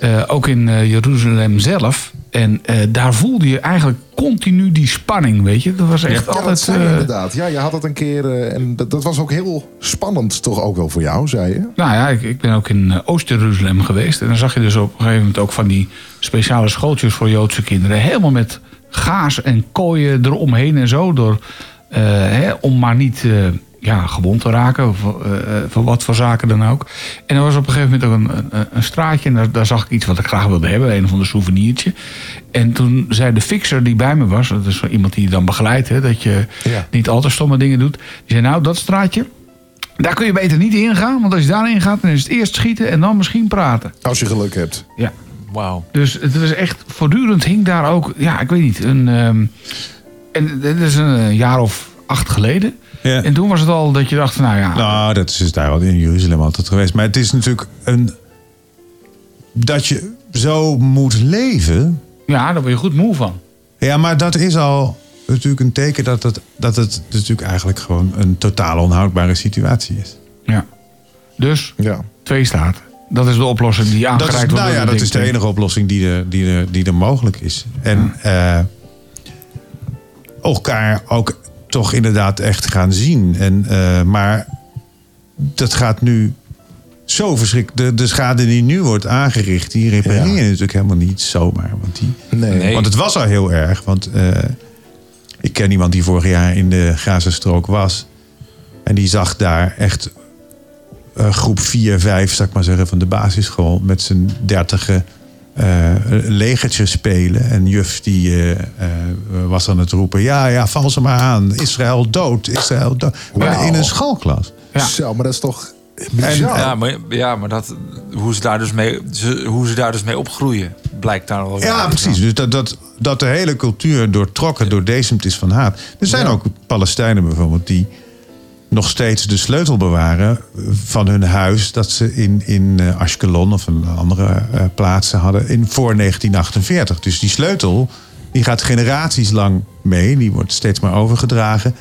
Eh, ook in eh, Jeruzalem zelf. En eh, daar voelde je eigenlijk continu die spanning, weet je. Dat was echt Ja, altijd... eh, inderdaad. Ja, je had het een keer. en dat, dat was ook heel spannend, toch ook wel voor jou, zei je? nou ja, ik, ik ben ook in Oost-Jeruzalem geweest. En dan zag je dus op een gegeven moment ook van die speciale schooltjes voor Joodse kinderen. Helemaal met gaas en kooien eromheen en zo. Door, hè, om maar niet ja, gewond te raken. Of, eh, eh, van wat voor zaken dan ook. En er was op een gegeven moment ook een, een, een straatje. En daar, daar zag ik iets wat ik graag wilde hebben. Een of ander souvenirtje. En toen zei de fixer die bij me was. Dat is zo iemand die je dan begeleidt. Hè, dat je Ja. niet al te stomme dingen doet. Die zei nou dat straatje. Daar kun je beter niet ingaan. Want als je daarin gaat dan is het eerst schieten en dan misschien praten. Als je geluk hebt. Ja. Wauw. Dus het was echt voortdurend hing daar ook, ja, ik weet niet, een. ehm, en dit is een jaar of acht geleden. Ja. En toen was het al dat je dacht, nou ja, Nou, dat is dus daar al in Jeruzalem altijd geweest. Maar het is natuurlijk een. Dat je zo moet leven. ja, daar word je goed moe van. Ja, maar dat is al natuurlijk een teken dat het, dat het natuurlijk eigenlijk gewoon een totaal onhoudbare situatie is. Ja. Dus Ja. twee staten. Dat is de oplossing die Dat aangereikt is, wordt. nou ja, dat is de enige oplossing die er, die er, die er mogelijk is. En eh, elkaar ook toch inderdaad echt gaan zien. En, eh, maar dat gaat nu zo verschrikkelijk. De, de schade die nu wordt aangericht, die repareer je Ja. natuurlijk helemaal niet zomaar. Want, die, Nee. Nee. want het was al heel erg. Want eh, ik ken iemand die vorig jaar in de Gazastrook was. En die zag daar echt eh, groep 4, 5, zou ik maar zeggen, van de basisschool. Met zijn dertige eh legertje spelen. En juf die eh, eh, was aan het roepen. Ja, ja, val ze maar aan. Israël dood, Israël dood. Maar in een schoolklas. Ja. Zo, maar dat is toch bizar. Ja, maar, ja, maar dat, hoe, ze daar dus mee, hoe ze daar dus mee opgroeien, blijkt daar wel. Ja, precies. Dus dat, dat, dat de hele cultuur doortrokken, doordezemd is van haat. Er zijn Ja. ook Palestijnen bijvoorbeeld die nog steeds de sleutel bewaren van hun huis... dat ze in, in eh, Ashkelon of een andere eh, plaatsen hadden in, voor 1948. Dus die sleutel die gaat generaties lang mee. Die wordt steeds maar overgedragen.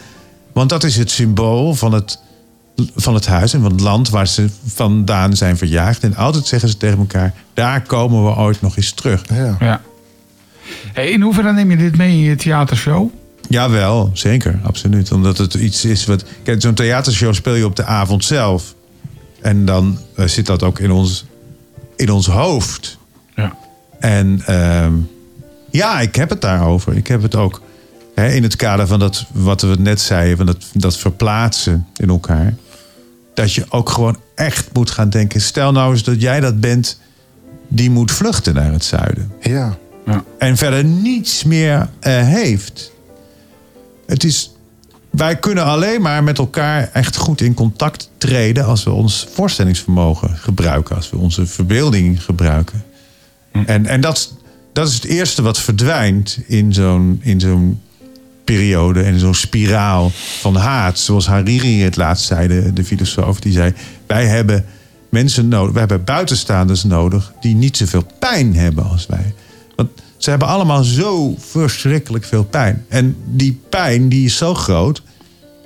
Want dat is het symbool van het, van het huis en van het land waar ze vandaan zijn verjaagd. En altijd zeggen ze tegen elkaar, daar komen we ooit nog eens terug. Ja. Ja. Hey, in hoeverre neem je dit mee in je theatershow? Jawel, zeker, absoluut. Omdat het iets is wat. Kijk, zo'n theatershow speel je op de avond zelf. En dan eh, zit dat ook in ons, in ons hoofd. Ja. En ehm, ja, ik heb het daarover. Ik heb het ook hè, in het kader van dat, wat we net zeiden, van dat, dat verplaatsen in elkaar. Dat je ook gewoon echt moet gaan denken. Stel nou eens dat jij dat bent die moet vluchten naar het zuiden Ja. en verder niets meer eh, heeft. Het is, wij kunnen alleen maar met elkaar echt goed in contact treden als we ons voorstellingsvermogen gebruiken, als we onze verbeelding gebruiken. En, en dat, dat is het eerste wat verdwijnt in zo'n, in zo'n periode en zo'n spiraal van haat. Zoals Hariri het laatst zei, de, de filosoof, die zei: Wij hebben mensen nodig, wij hebben buitenstaanders nodig die niet zoveel pijn hebben als wij. Ze hebben allemaal zo verschrikkelijk veel pijn. En die pijn die is zo groot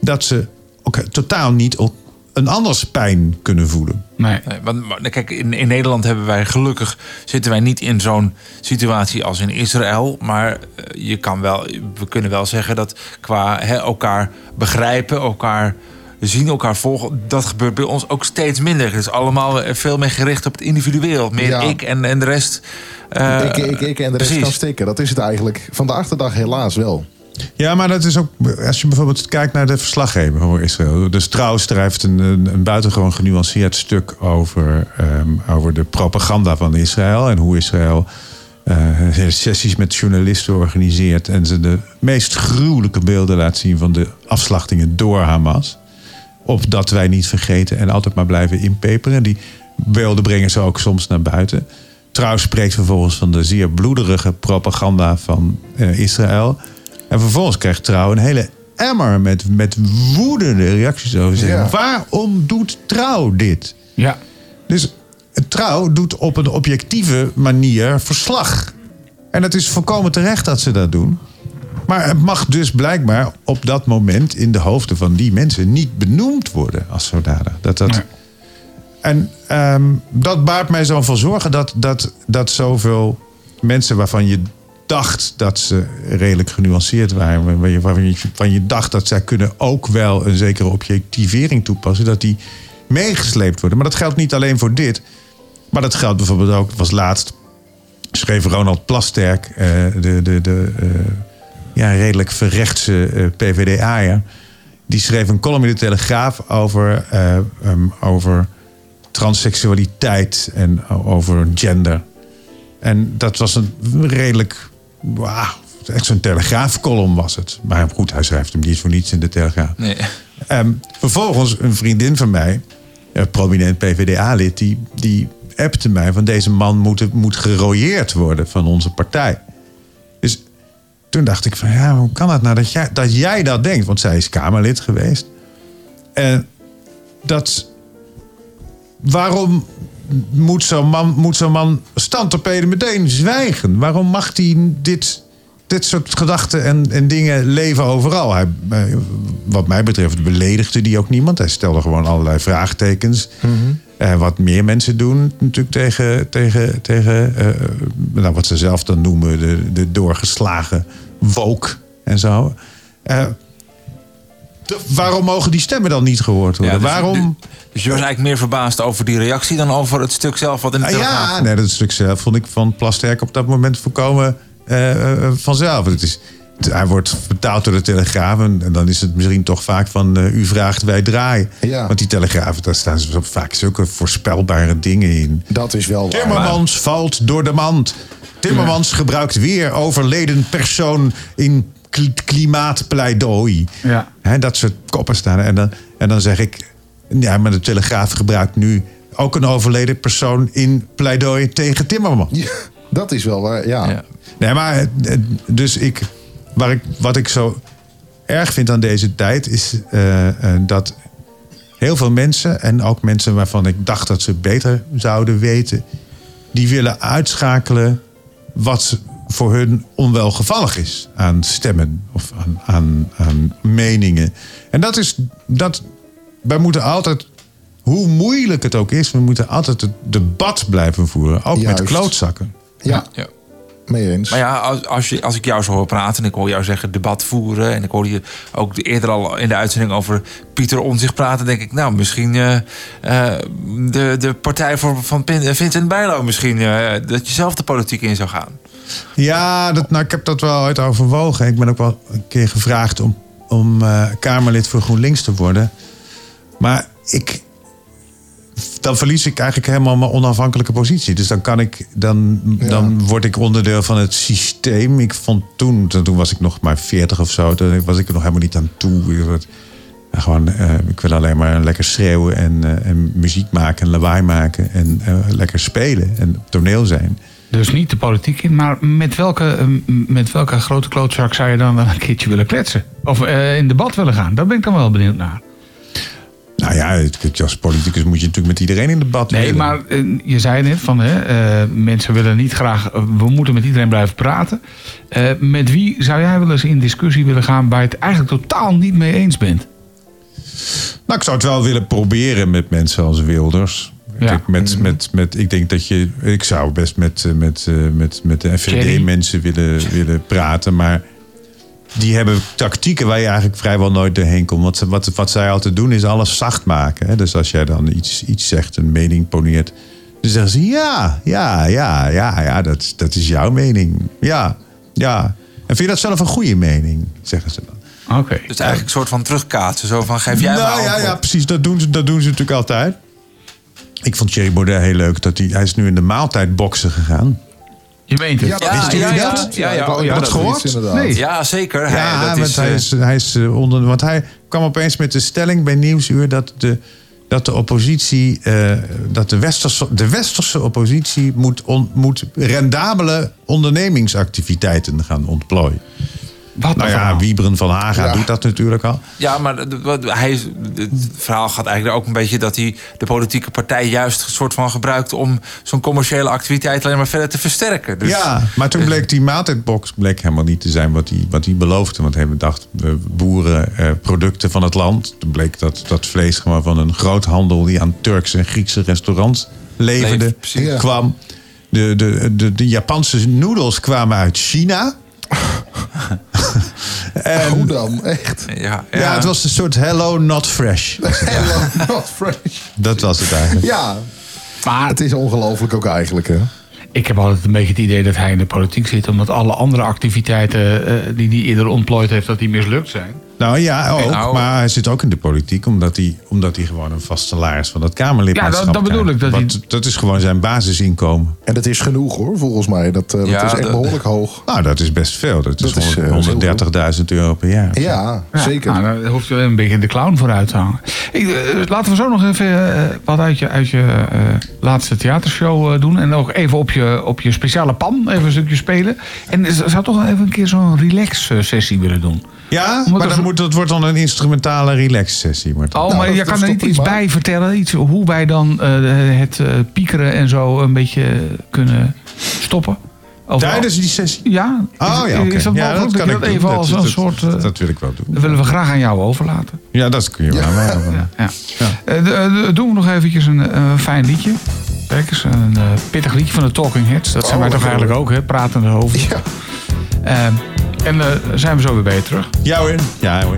dat ze ook totaal niet op een anders pijn kunnen voelen. Nee. Nee, want, maar, kijk, in, in Nederland hebben wij gelukkig zitten wij niet in zo'n situatie als in Israël. Maar eh, je kan wel, we kunnen wel zeggen dat qua hè, elkaar begrijpen, elkaar zien, elkaar volgen, dat gebeurt bij ons ook steeds minder. Het is allemaal eh, veel meer gericht op het individueel. Meer Ja. ik en, en de rest. eh, ik, ik, ik en de rest precies. kan stikken. Dat is het eigenlijk. Van de achterdag helaas wel. Ja, maar dat is ook, als je bijvoorbeeld kijkt naar de verslaggever voor Israël. Dus Trouw schrijft een, een, een buitengewoon genuanceerd stuk over, ehm, over de propaganda van Israël. En hoe Israël eh, sessies met journalisten organiseert. En ze de meest gruwelijke beelden laat zien van de afslachtingen door Hamas. Opdat wij niet vergeten en altijd maar blijven inpeperen. Die beelden brengen ze ook soms naar buiten. Trouw spreekt vervolgens van de zeer bloederige propaganda van eh, Israël. En vervolgens krijgt Trouw een hele emmer met, met woedende reacties over zich. Ja. Waarom doet Trouw dit? Ja. Dus Trouw doet op een objectieve manier verslag. En het is volkomen terecht dat ze dat doen. Maar het mag dus blijkbaar op dat moment in de hoofden van die mensen niet benoemd worden als zodanig. Dat dat, Nee. En ehm, dat baart mij zo van zorgen dat, dat, dat zoveel mensen waarvan je dacht dat ze redelijk genuanceerd waren, waarvan je, waarvan je, dacht dat zij kunnen ook wel een zekere objectivering toepassen, dat die meegesleept worden. Maar dat geldt niet alleen voor dit, maar dat geldt bijvoorbeeld ook, was laatst, schreef Ronald Plasterk, eh, de, de, de eh, ja, redelijk verrechtse eh, PvdA'er, die schreef een column in de Telegraaf over, eh, ehm, over transseksualiteit en over gender. En dat was een redelijk, wauw, echt zo'n Telegraafcolumn was het. Maar goed, hij schrijft hem niet voor niets in de Telegraaf. Nee. Ehm, vervolgens een vriendin van mij, een prominent PvdA-lid, die, die appte mij van deze man moet, moet gerooieerd worden van onze partij. Toen dacht ik van ja, hoe kan het nou dat jij dat, dat denkt? Want zij is Kamerlid geweest. En dat, waarom moet zo'n man, moet man meteen zwijgen? Waarom mag hij dit, dit soort gedachten en, en dingen leven overal? Hij, eh, wat mij betreft beledigde hij ook niemand. Hij stelde gewoon allerlei vraagtekens. Eh, wat meer mensen doen natuurlijk tegen, tegen, tegen eh, nou, wat ze zelf dan noemen de, de doorgeslagen woke en zo. Eh, de- waarom mogen die stemmen dan niet gehoord worden? Ja, dus- waarom... Dus je was eigenlijk meer verbaasd over die reactie dan over het stuk zelf wat in de Ah, ja, nee, dat stuk zelf vond ik van Plasterk op dat moment voorkomen eh, eh, vanzelf. Het is, hij wordt vertaald door de Telegraaf en, en dan is het misschien toch vaak van eh, u vraagt, wij draaien. Ja. Want die Telegraaf, daar staan zo vaak zulke voorspelbare dingen in. Dat is wel waar. Timmermans valt door de mand. Timmermans gebruikt weer overleden persoon in kl- klimaatpleidooi. Ja. Hè, dat soort koppen staan. er. En dan, en dan zeg ik, ja, maar de Telegraaf gebruikt nu ook een overleden persoon in pleidooi tegen Timmermans. Ja, dat is wel waar, ja. Ja. Nee, maar dus ik, waar ik, wat ik zo erg vind aan deze tijd is eh, eh, dat heel veel mensen, en ook mensen waarvan ik dacht dat ze beter zouden weten, die willen uitschakelen wat voor hun onwelgevallig is aan stemmen of aan, aan, aan meningen. En dat is dat wij moeten altijd, hoe moeilijk het ook is, we moeten altijd het debat blijven voeren, ook Juist. met klootzakken. Ja, Ja. mee eens. Maar ja, als, als, je, als ik jou zo hoor praten en ik hoor jou zeggen debat voeren... en ik hoorde je ook de- eerder al in de uitzending over Pieter Onzicht praten... denk ik, nou, misschien eh, eh, de, de partij voor, van Pin- Vincent Bijlo... misschien eh, dat je zelf de politiek in zou gaan. Ja, dat, nou, ik heb dat wel uit overwogen. Ik ben ook wel een keer gevraagd om, om eh, Kamerlid voor GroenLinks te worden. Maar ik, dan verlies ik eigenlijk helemaal mijn onafhankelijke positie. Dus dan, kan ik, dan, dan word ik onderdeel van het systeem. Ik vond toen, toen was ik nog maar 40 of zo. Toen was ik er nog helemaal niet aan toe. Ja, Gewoon, eh, ik wil alleen maar lekker schreeuwen en, eh, en muziek maken en lawaai maken. En eh, lekker spelen en op toneel zijn. Dus niet de politiek in, maar met welke, eh, met welke grote klootzak zou je dan een keertje willen kletsen? Of eh, in debat willen gaan? Daar ben ik dan wel benieuwd naar. Nou ja, het- als politicus moet je natuurlijk met iedereen in debat Nee, willen. maar eh, je zei net van hè, eh, mensen willen niet graag, eh, we moeten met iedereen blijven praten. Met wie zou jij wel eens in discussie willen gaan waar je het eigenlijk totaal niet mee eens bent? Nou, ik zou het wel willen proberen met mensen als Wilders. Ja. Kijk, met, met, met, ik denk dat je. Ik zou best met, met, met, met de. FVD-mensen willen, willen praten. Maar die hebben tactieken waar je eigenlijk vrijwel nooit doorheen komt. Want ze- wat, wat zij altijd doen is alles zacht maken. Hè? Dus als jij dan iets, iets zegt, een mening poneert. Dan zeggen ze ja, ja, ja, ja, ja, dat, dat is jouw mening. Ja, ja. En vind je dat zelf een goede mening? Zeggen ze dan. Oké. Dus eigenlijk een soort van terugkaatsen. Zo van, geef jij nou, maar ja, ja, precies. Dat doen, ze, dat doen ze natuurlijk altijd. Ik vond Thierry Baudet heel leuk. Dat hij, hij is nu in de maaltijdboksen gegaan. Je meent het. Ja, dat Ja, is ja, ja, ja, dat? ja, ja. wou- Ja, dat dat gehoord? Nee. Ja, zeker. Hij, Ja, dat want is, hij eh, is, hij is eh, onder. Want hij kwam opeens met de stelling bij Nieuwsuur dat de, dat de oppositie. eh, dat de westerse, de westerse oppositie moet, on- moet rendabele ondernemingsactiviteiten gaan ontplooien. Wat Nou ja, verhaal. Wieberen van Haga Ja. doet dat natuurlijk al. Ja, maar hij, is- het verhaal gaat eigenlijk ook een beetje dat hij de politieke partij juist een soort van gebruikt om zo'n commerciële activiteit alleen maar verder te versterken. Dus, ja, maar toen bleek die maaltijdbox bleek helemaal niet te zijn wat hij, wat hij beloofde. Want hij dacht, we boeren eh, producten van het land. Toen bleek dat dat vlees gewoon van een groothandel die aan Turkse en Griekse restaurants leverde, Leef- precies. Ja. kwam. De, de, de, de Japanse noedels kwamen uit China. En, Hoe dan? Echt? Ja, ja. het was een soort hello not fresh. <laughs> Hello, not fresh. Dat was het eigenlijk. Ja, Maar het is ongelooflijk ook eigenlijk, hè? ik heb altijd een beetje het idee dat hij in de politiek zit... omdat alle andere activiteiten eh, die hij eerder ontplooid heeft, dat die mislukt zijn. Nou ja, ook. Nou- maar hij zit ook in de politiek omdat hij, omdat hij gewoon een vast salaris van dat Kamerlidmaatschap Ja, dat- dat bedoel ik, dat Want dat is gewoon zijn basisinkomen. En dat is genoeg hoor, volgens mij. Dat, eh, dat is echt behoorlijk hoog. Nou, dat is best veel. Dat is, Dat is, eh, 130.000 euro per jaar. Ja, Ja, zeker. Nou, daar hoef je een beetje de clown voor uit te hangen. Ik, eh, laten we zo nog even eh, wat uit je, uit je eh, laatste theatershow eh, doen. En ook even op je, op je speciale pan even een stukje spelen. En ik zou toch wel even een keer zo'n relax eh, sessie willen doen. Ja, Omdat maar dan moet, dat wordt dan een instrumentale relax-sessie. Martin. Oh, Nou, maar je kan er toch niet iets bij vertellen? Iets, hoe wij dan eh, het eh, piekeren en zo een beetje kunnen stoppen? Tijdens die sessie? Ja? Oh Is- ja, oké. Is dat ja, mogelijk? Dat, kan ik even Dat- als dat, een dat- soort... eh, dat wil ik wel doen. dat willen we graag aan jou overlaten. Ja, dat kun je wel. Ja, ja. Eh, doen we nog eventjes een eh, fijn liedje. Kijk eens, een eh, pittig liedje van de Talking Heads. Dat zijn Oh, wij toch eigenlijk ook, hè? Pratende hoofden. Ja. En eh, zijn we zo weer bij je terug. Ja hoor. Ja hoor.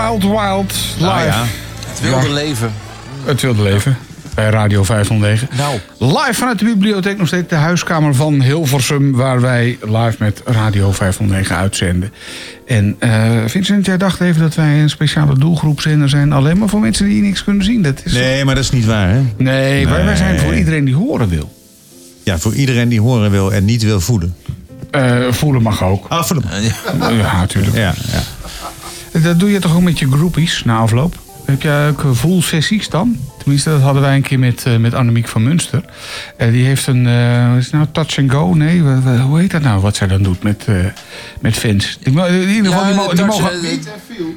Wild Wild live. Nou ja. Het wilde leven. Het wilde leven. Bij Radio 509. Nou. Live vanuit de bibliotheek nog steeds de huiskamer van Hilversum. Waar wij live met Radio 509 uitzenden. En eh, Vincent, jij dacht even dat wij een speciale doelgroepzender zijn. Alleen maar voor mensen die niks kunnen zien. Dat is Nee, maar dat is niet waar, hè? nee, wij- wij zijn voor iedereen die horen wil. Ja, voor iedereen die horen wil en niet wil voelen. Eh, voelen mag ook. Ah, voelen. Ja, natuurlijk. Ja, ja. Dat doe je toch ook met je groupies na afloop? Heb jij ook full sessies dan? Tenminste, dat hadden wij een keer met, eh, met Annemiek van Munster. Eh, die heeft een, eh, wat is het nou, touch and go? Nee, hoe heet dat nou, wat zij dan doet met, eh, met fans? In ieder geval, die, mo- die touch, mogen...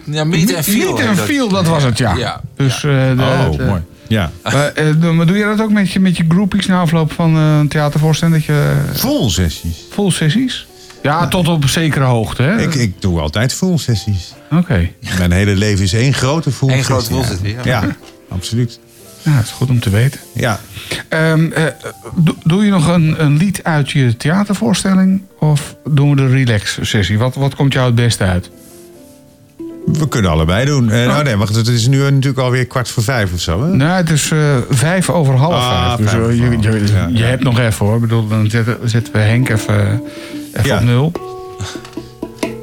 Ja, meet en feel. Meet heet and dat. feel, dat was het, ja. Ja. Dus, eh, de, Oh, de- mooi. Ja. Maar, eh, doe- maar doe je dat ook met je, met je groupies na afloop van een theatervoorstelling? Dat je Full sessies. full sessies? Ja, tot op een zekere hoogte, hè? Ik, ik doe altijd full sessies. Oké. Mijn hele leven is één grote full Eén grote sessie. full sessie, ja. Ja, absoluut. Ja, dat is goed om te weten. Ja. Ehm, eh, do- doe je nog een, een lied uit je theatervoorstelling? Of doen we de relax-sessie? Wat, wat komt jou het beste uit? We kunnen allebei doen. Eh, Oh. nou nee, wacht, het is nu natuurlijk alweer kwart voor vijf of zo. Hè? Nou, het is eh, vijf over half Ah, vijf. Dus vijf over je, je, ja, je ja. hebt nog even hoor. Ik bedoel, dan zetten, zetten we Henk even, even Ja. op nul.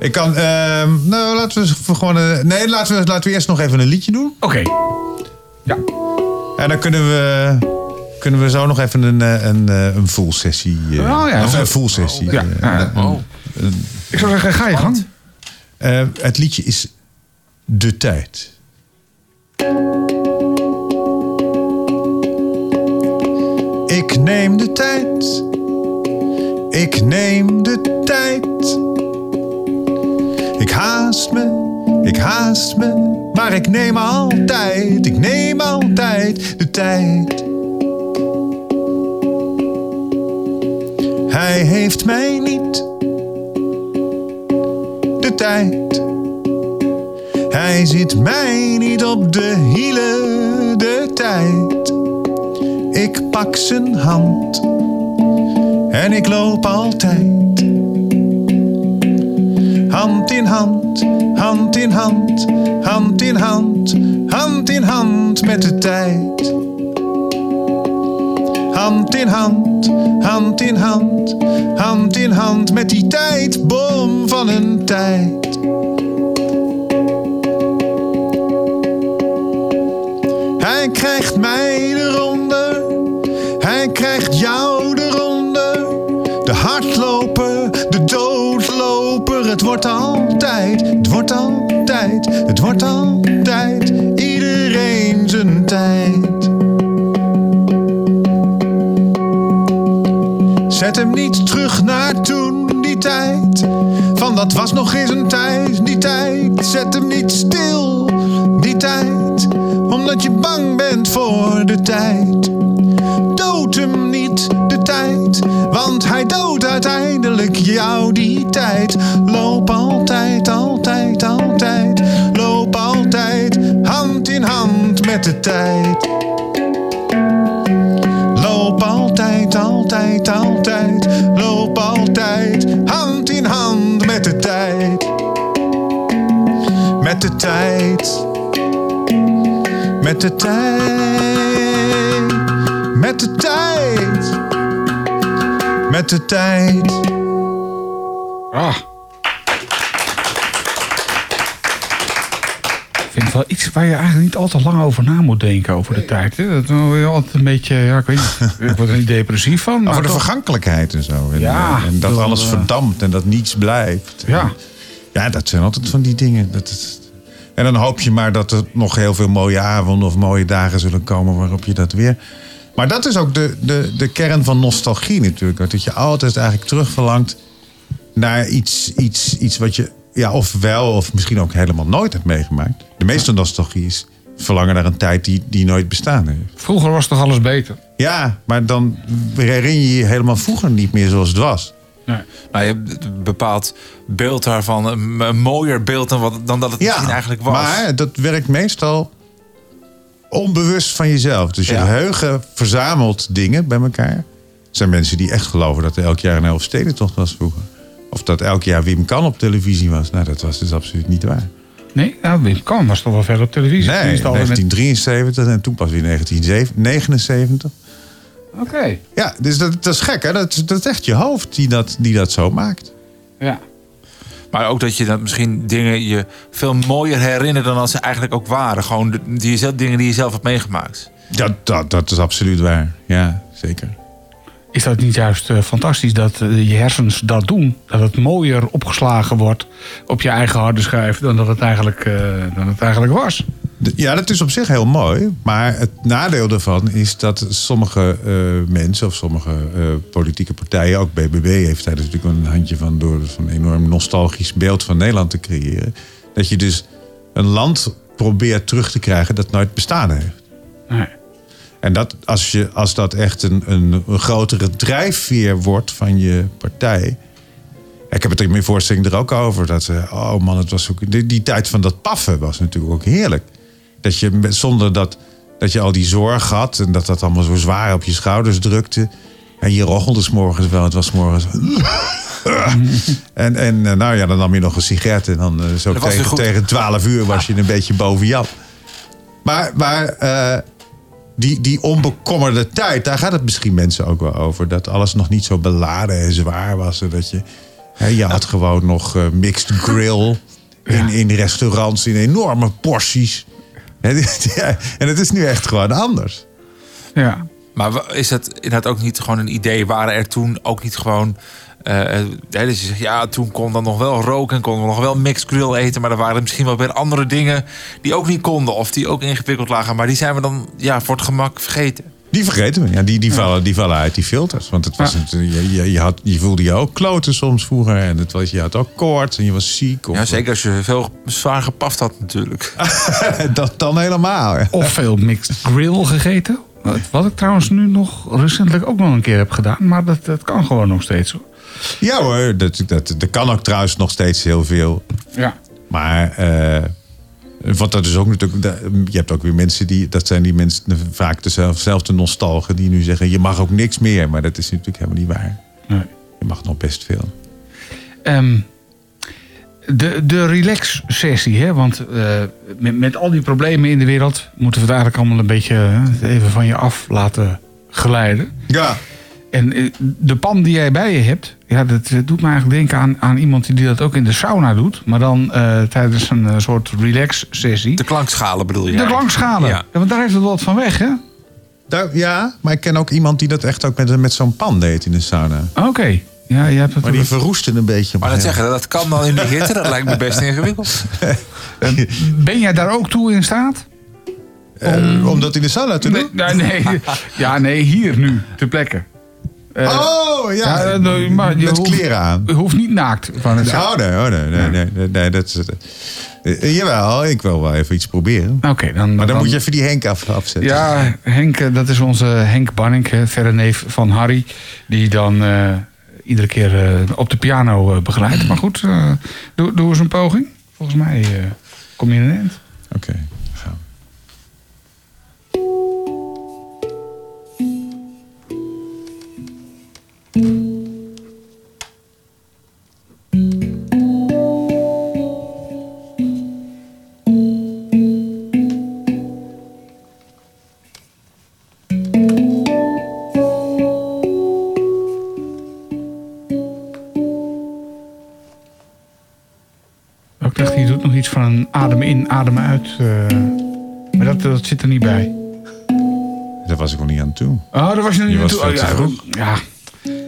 Ik kan. ehm, nou, laten we gewoon. eh, nee, laten we, laten we eerst nog even een liedje doen. Oké. Ja. En dan kunnen we. Kunnen we zo nog even een, eh, een, eh, een full sessie. Oh ja. Of een full sessie. Ja. Oh. Ik zou zeggen, ga je gang. het liedje is De Tijd. Ik neem de tijd. Ik neem de tijd. Ik haast me, ik haast me, maar ik neem altijd, ik neem altijd de tijd. Hij heeft mij niet de tijd. Hij zit mij niet op de hielen de tijd. Ik pak zijn hand en ik loop altijd. Hand in hand, hand in hand, hand in hand, hand in hand met de tijd. Hand in hand, hand in hand, hand in hand met die tijdbom van een tijd. Hij krijgt mij eronder, hij krijgt jou het wordt altijd, het wordt altijd, het wordt altijd, iedereen zijn tijd. Zet hem niet terug naar toen, die tijd. Van dat was nog eens een tijd, die tijd. Zet hem niet stil, die tijd. Omdat je bang bent voor de tijd. Dood hem Want hij doodt uiteindelijk jou die tijd. Loop altijd, altijd, altijd. Loop altijd, hand in hand met de tijd. Loop altijd, altijd, altijd. Loop altijd, hand in hand met de tijd. Met de tijd. Met de tijd. Met de tijd. Met de tijd. Ah. Ik vind het wel iets waar je eigenlijk niet al te lang over na moet denken over de tijd. Hè? Dat je altijd een beetje, ja, ik weet niet, ik word er niet depressief van. Maar Over de toch- vergankelijkheid en zo. En, Ja, en dat alles eh, verdampt en dat niets blijft. Ja. Ja, dat zijn altijd van die dingen. Dat. En dan hoop je maar dat er nog heel veel mooie avonden of mooie dagen zullen komen waarop je dat weer. Maar dat is ook de, de, de kern van nostalgie natuurlijk. Dat je altijd eigenlijk terugverlangt naar iets, iets, iets wat je ja, of wel of misschien ook helemaal nooit hebt meegemaakt. De meeste nostalgie is verlangen naar een tijd die, die nooit bestaan heeft. Vroeger was toch alles beter? Ja, maar dan herinner je je helemaal vroeger niet meer zoals het was. Nee. Nou, je hebt een bepaald beeld daarvan. Een, een mooier beeld dan, wat, dan dat het misschien eigenlijk was. Maar dat werkt meestal onbewust van jezelf. Dus je Ja. geheugen verzamelt dingen bij elkaar. Er zijn mensen die echt geloven dat er elk jaar een Elfstedentocht was vroeger. Of dat elk jaar Wim Kan op televisie was. Nou, dat was dus absoluut niet waar. Nee, nou, Wim Kan was toch wel veel op televisie. Nee, Tenminste, altijd met- 1973 en toen pas weer 1979. Oké. Ja, dus dat, dat is gek hè. Dat, dat is echt je hoofd die dat, die dat zo maakt. Ja. Maar ook dat je dan misschien dingen je veel mooier herinnert dan als ze eigenlijk ook waren. Gewoon de, die, zelf- dingen die je zelf hebt meegemaakt. Dat, dat, dat is absoluut waar. Ja, zeker. Is dat niet juist eh, fantastisch dat eh, je hersens dat doen? Dat het mooier opgeslagen wordt op je eigen harde schijf dan dat het eigenlijk, eh, dan het eigenlijk was. Ja, dat is op zich heel mooi. Maar het nadeel daarvan is dat sommige eh, mensen of sommige eh, politieke partijen, ook BBB heeft daar natuurlijk een handje van door zo'n enorm nostalgisch beeld van Nederland te creëren. Dat je dus een land probeert terug te krijgen dat nooit bestaan heeft. Nee. En dat, als, je, als dat echt een, een, een grotere drijfveer wordt van je partij. Ik heb het in mijn voorstelling er ook over. Dat, oh man, het was ook, die, die tijd van dat paffen was natuurlijk ook heerlijk. Dat je zonder dat, dat je al die zorg had en dat dat allemaal zo zwaar op je schouders drukte. En je rochelde 's morgens wel, het was 's morgens. <laughs> en en eh, nou ja, dan nam je nog een sigaret en dan eh, zo tegen, tegen 12 uur was je een beetje boven Jan. Maar, maar eh, die, die onbekommerde tijd, daar gaat het misschien mensen ook wel over. Dat alles nog niet zo beladen en zwaar was. En dat je, hè, je had gewoon nog mixed grill in, in restaurants in enorme porties. <laughs> En en het is nu echt gewoon anders. Ja. Maar is dat inderdaad ook niet gewoon een idee? Waren er toen ook niet gewoon... eh, eh, hè, dus je zegt, ja, toen kon dan nog wel roken en konden we nog wel mixed grill eten. Maar er waren misschien wel weer andere dingen die ook niet konden. Of die ook ingewikkeld lagen. Maar die zijn we dan ja, voor het gemak vergeten. Die vergeten we. Ja, die, die, vallen, die vallen uit die filters. Want het was Ja. het, je, je, je, had, je voelde je ook kloten soms vroeger. En het was, je had ook koorts en je was ziek. Of, Ja, zeker als je veel zwaar gepaft had natuurlijk. <laughs> Dat dan helemaal. Of veel mixed grill gegeten. Wat- Wat ik trouwens nu nog recentelijk ook nog een keer heb gedaan. Maar dat, dat kan gewoon nog steeds. hoor. Ja hoor, dat, dat, dat kan ook trouwens nog steeds heel veel. Ja. Maar eh, wat dat is ook natuurlijk. Je hebt ook weer mensen die. Dat zijn die mensen vaak dezelfde nostalgen. die nu zeggen: je mag ook niks meer. Maar dat is natuurlijk helemaal niet waar. Nee. Je mag nog best veel. Ehm, de, de relax-sessie, hè? want eh, met, met al die problemen in de wereld moeten we het eigenlijk allemaal een beetje hè, even van je af laten glijden. Ja. En eh, de pan die jij bij je hebt, ja, dat doet me eigenlijk denken aan, aan iemand die dat ook in de sauna doet, maar dan eh, tijdens een eh, soort relax-sessie. De klankschalen bedoel je? De klankschalen. Ja. Ja. want daar heeft het wat van weg, hè? Daar, ja, maar ik ken ook iemand die dat echt ook met, met zo'n pan deed in de sauna. Oké. Ja, je hebt het Maar die verroestte een beetje. Maar dat zeggen, dat kan dan in de hitte. Dat lijkt me best ingewikkeld. <laughs> Ben jij daar ook toe in staat? Eh, om dat in de sauna te doen? Nee, nee, <laughs> nee. Ja, nee, hier nu, ter plekke. Eh, oh, ja. maar je met hoeft- kleren aan. Je hoeft niet naakt van het Oh nee, oh, nee, nee, nee, nee, nee, dat is. Eh, jawel, ik wil wel even iets proberen. Oké, dan, Maar dan moet je even die Henk af, afzetten. Ja, Henk, eh, dat is onze Henk Banning, verre neef van Harry. Die dan eh, iedere keer eh, op de piano eh, begeleidt. Maar goed, eh, doe, doe eens een poging. Volgens mij eh, kom je in een eind. Oké, adem in, adem uit. eh, maar dat, dat zit er niet bij. Daar was ik nog niet aan toe. Oh, daar was je nog Je niet was toe. Oh, ja,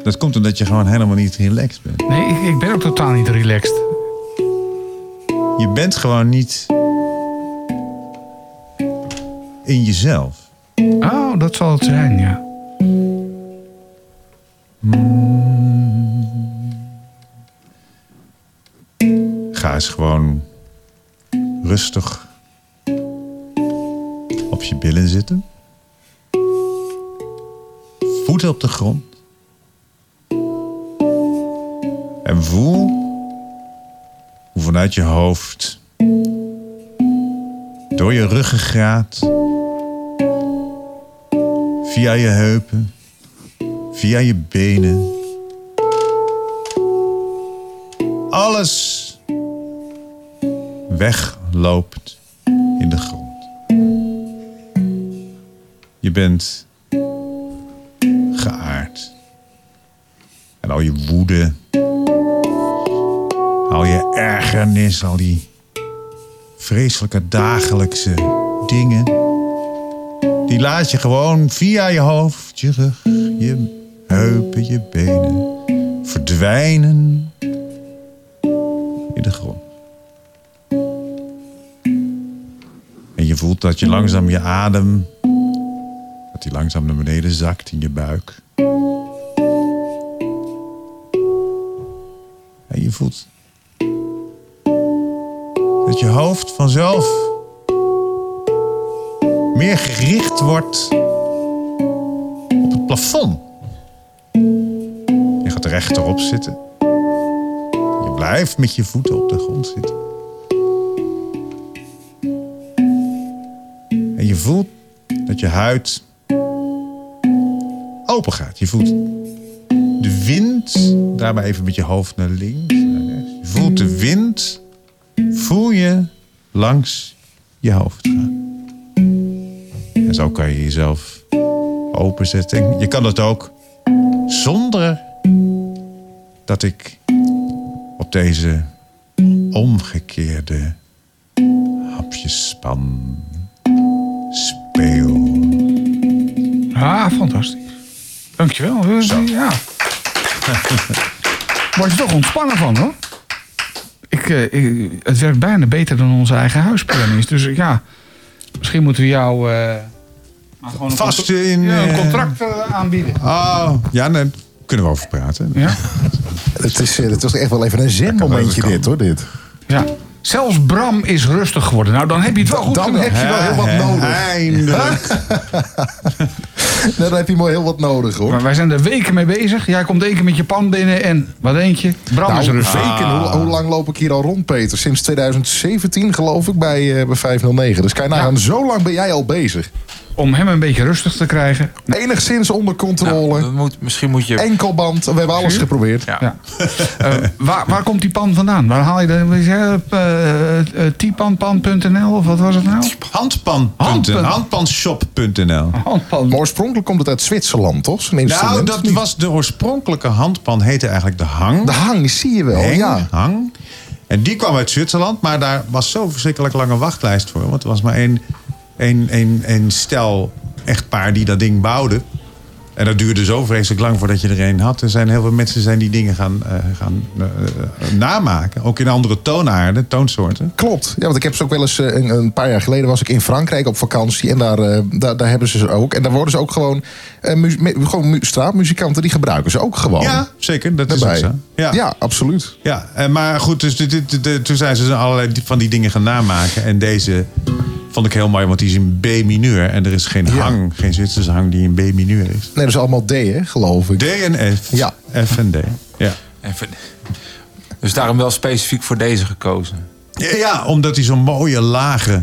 Dat komt omdat je gewoon helemaal niet relaxed bent. nee, ik, ik ben ook totaal niet relaxed. Je bent gewoon niet in jezelf. Oh, dat zal het zijn, ja. Ga eens gewoon rustig op je billen zitten. Voeten op de grond. En voel hoe vanuit je hoofd, door je ruggengraat, via je heupen, via je benen, alles wegloopt in de grond. Je bent geaard. En al je woede, al je ergernis, al die vreselijke dagelijkse dingen. Die laat je gewoon via je hoofd, je rug, je heupen, je benen verdwijnen voelt dat je langzaam je adem... dat die langzaam naar beneden zakt in je buik. En je voelt dat je hoofd vanzelf meer gericht wordt op het plafond. Je gaat rechterop zitten. Je blijft met je voeten op de grond zitten. Je voelt dat je huid open gaat. Je voelt de wind, daarbij even met je hoofd naar links. Je voelt de wind, voel je langs je hoofd gaan. En zo kan je jezelf openzetten. En je kan dat ook zonder dat ik op deze omgekeerde hapjespan speel. Ah, fantastisch. Dankjewel. Ja. <laughs> Word je toch ontspannen van, hoor. Ik, eh, ik- het werkt bijna beter dan onze eigen huispianist. Dus eh, ja, misschien moeten we jou eh, maar gewoon een, Vast in, ja, een eh, contract eh, aanbieden. Oh, ja, daar kunnen we over praten. Ja? <laughs> Het, is, eh, het was echt wel even een zenmomentje kan. dit hoor, dit. ja. Zelfs Bram is rustig geworden. Nou, dan heb je het wel goed Dan gedaan. heb je wel heel wat nodig. Eindelijk. <laughs> <laughs> Dan heb je maar heel wat nodig hoor. Maar wij zijn er weken mee bezig. Jij komt één keer met je pan binnen en wat denk je? Bram is Nou, rustig. weken. Hoe, hoe lang loop ik hier al rond, Peter? Sinds 2017 geloof ik bij, eh, bij 509. Dus kijk nagaan, zo lang ben jij al bezig. Om hem een beetje rustig te krijgen. Enigszins onder controle. Nou, moet, misschien moet je... Enkelband. We hebben alles geprobeerd. Ja. Ja. Eh, waar, waar komt die pan vandaan? Waar haal je zei je? Eh, eh, Tipanpan.nl of wat was het nou? Handpan. Handpan. Handpanshop.nl. Handpan. Maar oorspronkelijk komt het uit Zwitserland, toch? Nou, dat was de oorspronkelijke handpan, heette eigenlijk de hang. De hang, zie je wel. Heng, ja. hang. En die kwam uit Zwitserland, maar daar was zo'n verschrikkelijk lange wachtlijst voor. Want er was maar één, één, één, één stel echtpaar die dat ding bouwde. En dat duurde zo vreselijk lang voordat je er een had. Er zijn heel veel mensen zijn die dingen gaan, eh, gaan eh, namaken. Ook in andere toonaarden, toonsoorten. Klopt. Ja, want ik heb ze ook wel eens... Een, een paar jaar geleden was ik in Frankrijk op vakantie. En daar, daar, daar hebben ze ze ook. En daar worden ze ook gewoon... me- gewoon mu- straatmuzikanten, die gebruiken ze ook gewoon. Ja, zeker. Dat is zo. Ja. ja, absoluut. Ja, en maar goed, dus dit, dit, dit- toen zijn ze allerlei van die dingen gaan namaken. En deze vond ik heel mooi, want die is in B-mineur. En er is geen Ja. hang, geen Zwitserse hang die in B-mineur is. Nee, dat is allemaal D, hè, geloof ik. D en F. Ja. F en D. Ja. Even- Dus daarom wel specifiek voor deze gekozen. Ja, omdat hij zo'n mooie lage.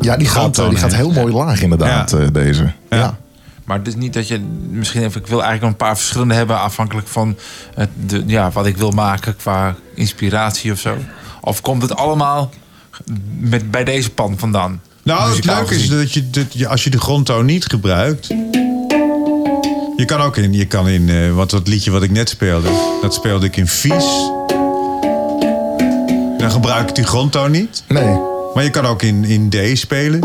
Ja, die gaat, die gaat heel mooi laag inderdaad, Ja. eh, deze. Ja. Ja. Maar het is niet dat je misschien even. Ik wil eigenlijk een paar verschillende hebben afhankelijk van het, de, ja, wat ik wil maken qua inspiratie of zo. Of komt het allemaal met, bij deze pan vandaan? Nou, het leuke is dat je, dat je als je de grondtoon niet gebruikt. Je kan ook in, je kan in eh, wat dat liedje wat ik net speelde, dat speelde ik in vies. Dan gebruik ik die grondtoon niet. Nee. Maar je kan ook in, in D spelen.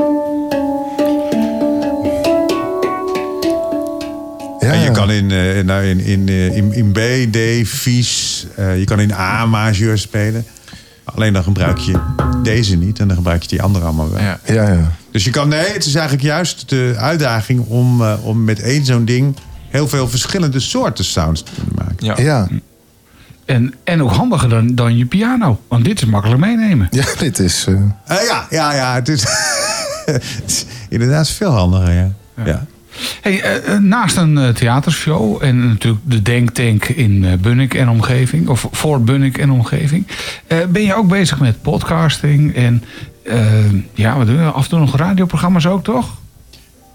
Ja, En je kan in, eh, nou, in, in, eh, in, in B, D, vies. je kan in A majeur spelen. Alleen dan gebruik je deze niet en dan gebruik je die andere allemaal wel. Ja. Ja, ja. Dus je kan, nee, het is eigenlijk juist de uitdaging om, eh, om met één zo'n ding heel veel verschillende soorten sounds te kunnen maken. Ja. Ja. En, en ook handiger dan, dan je piano. Want dit is makkelijk meenemen. ja, dit is... eh, Eh, ja, ja, ja, het is, <laughs> het is inderdaad veel handiger. Ja. Ja. Hey, eh, eh, naast een eh, theatershow en natuurlijk de Denktank in eh, Bunnik en omgeving, of voor Bunnik en omgeving, eh, ben je ook bezig met podcasting en ja, wat doe je? Af en toe nog radioprogramma's ook, toch?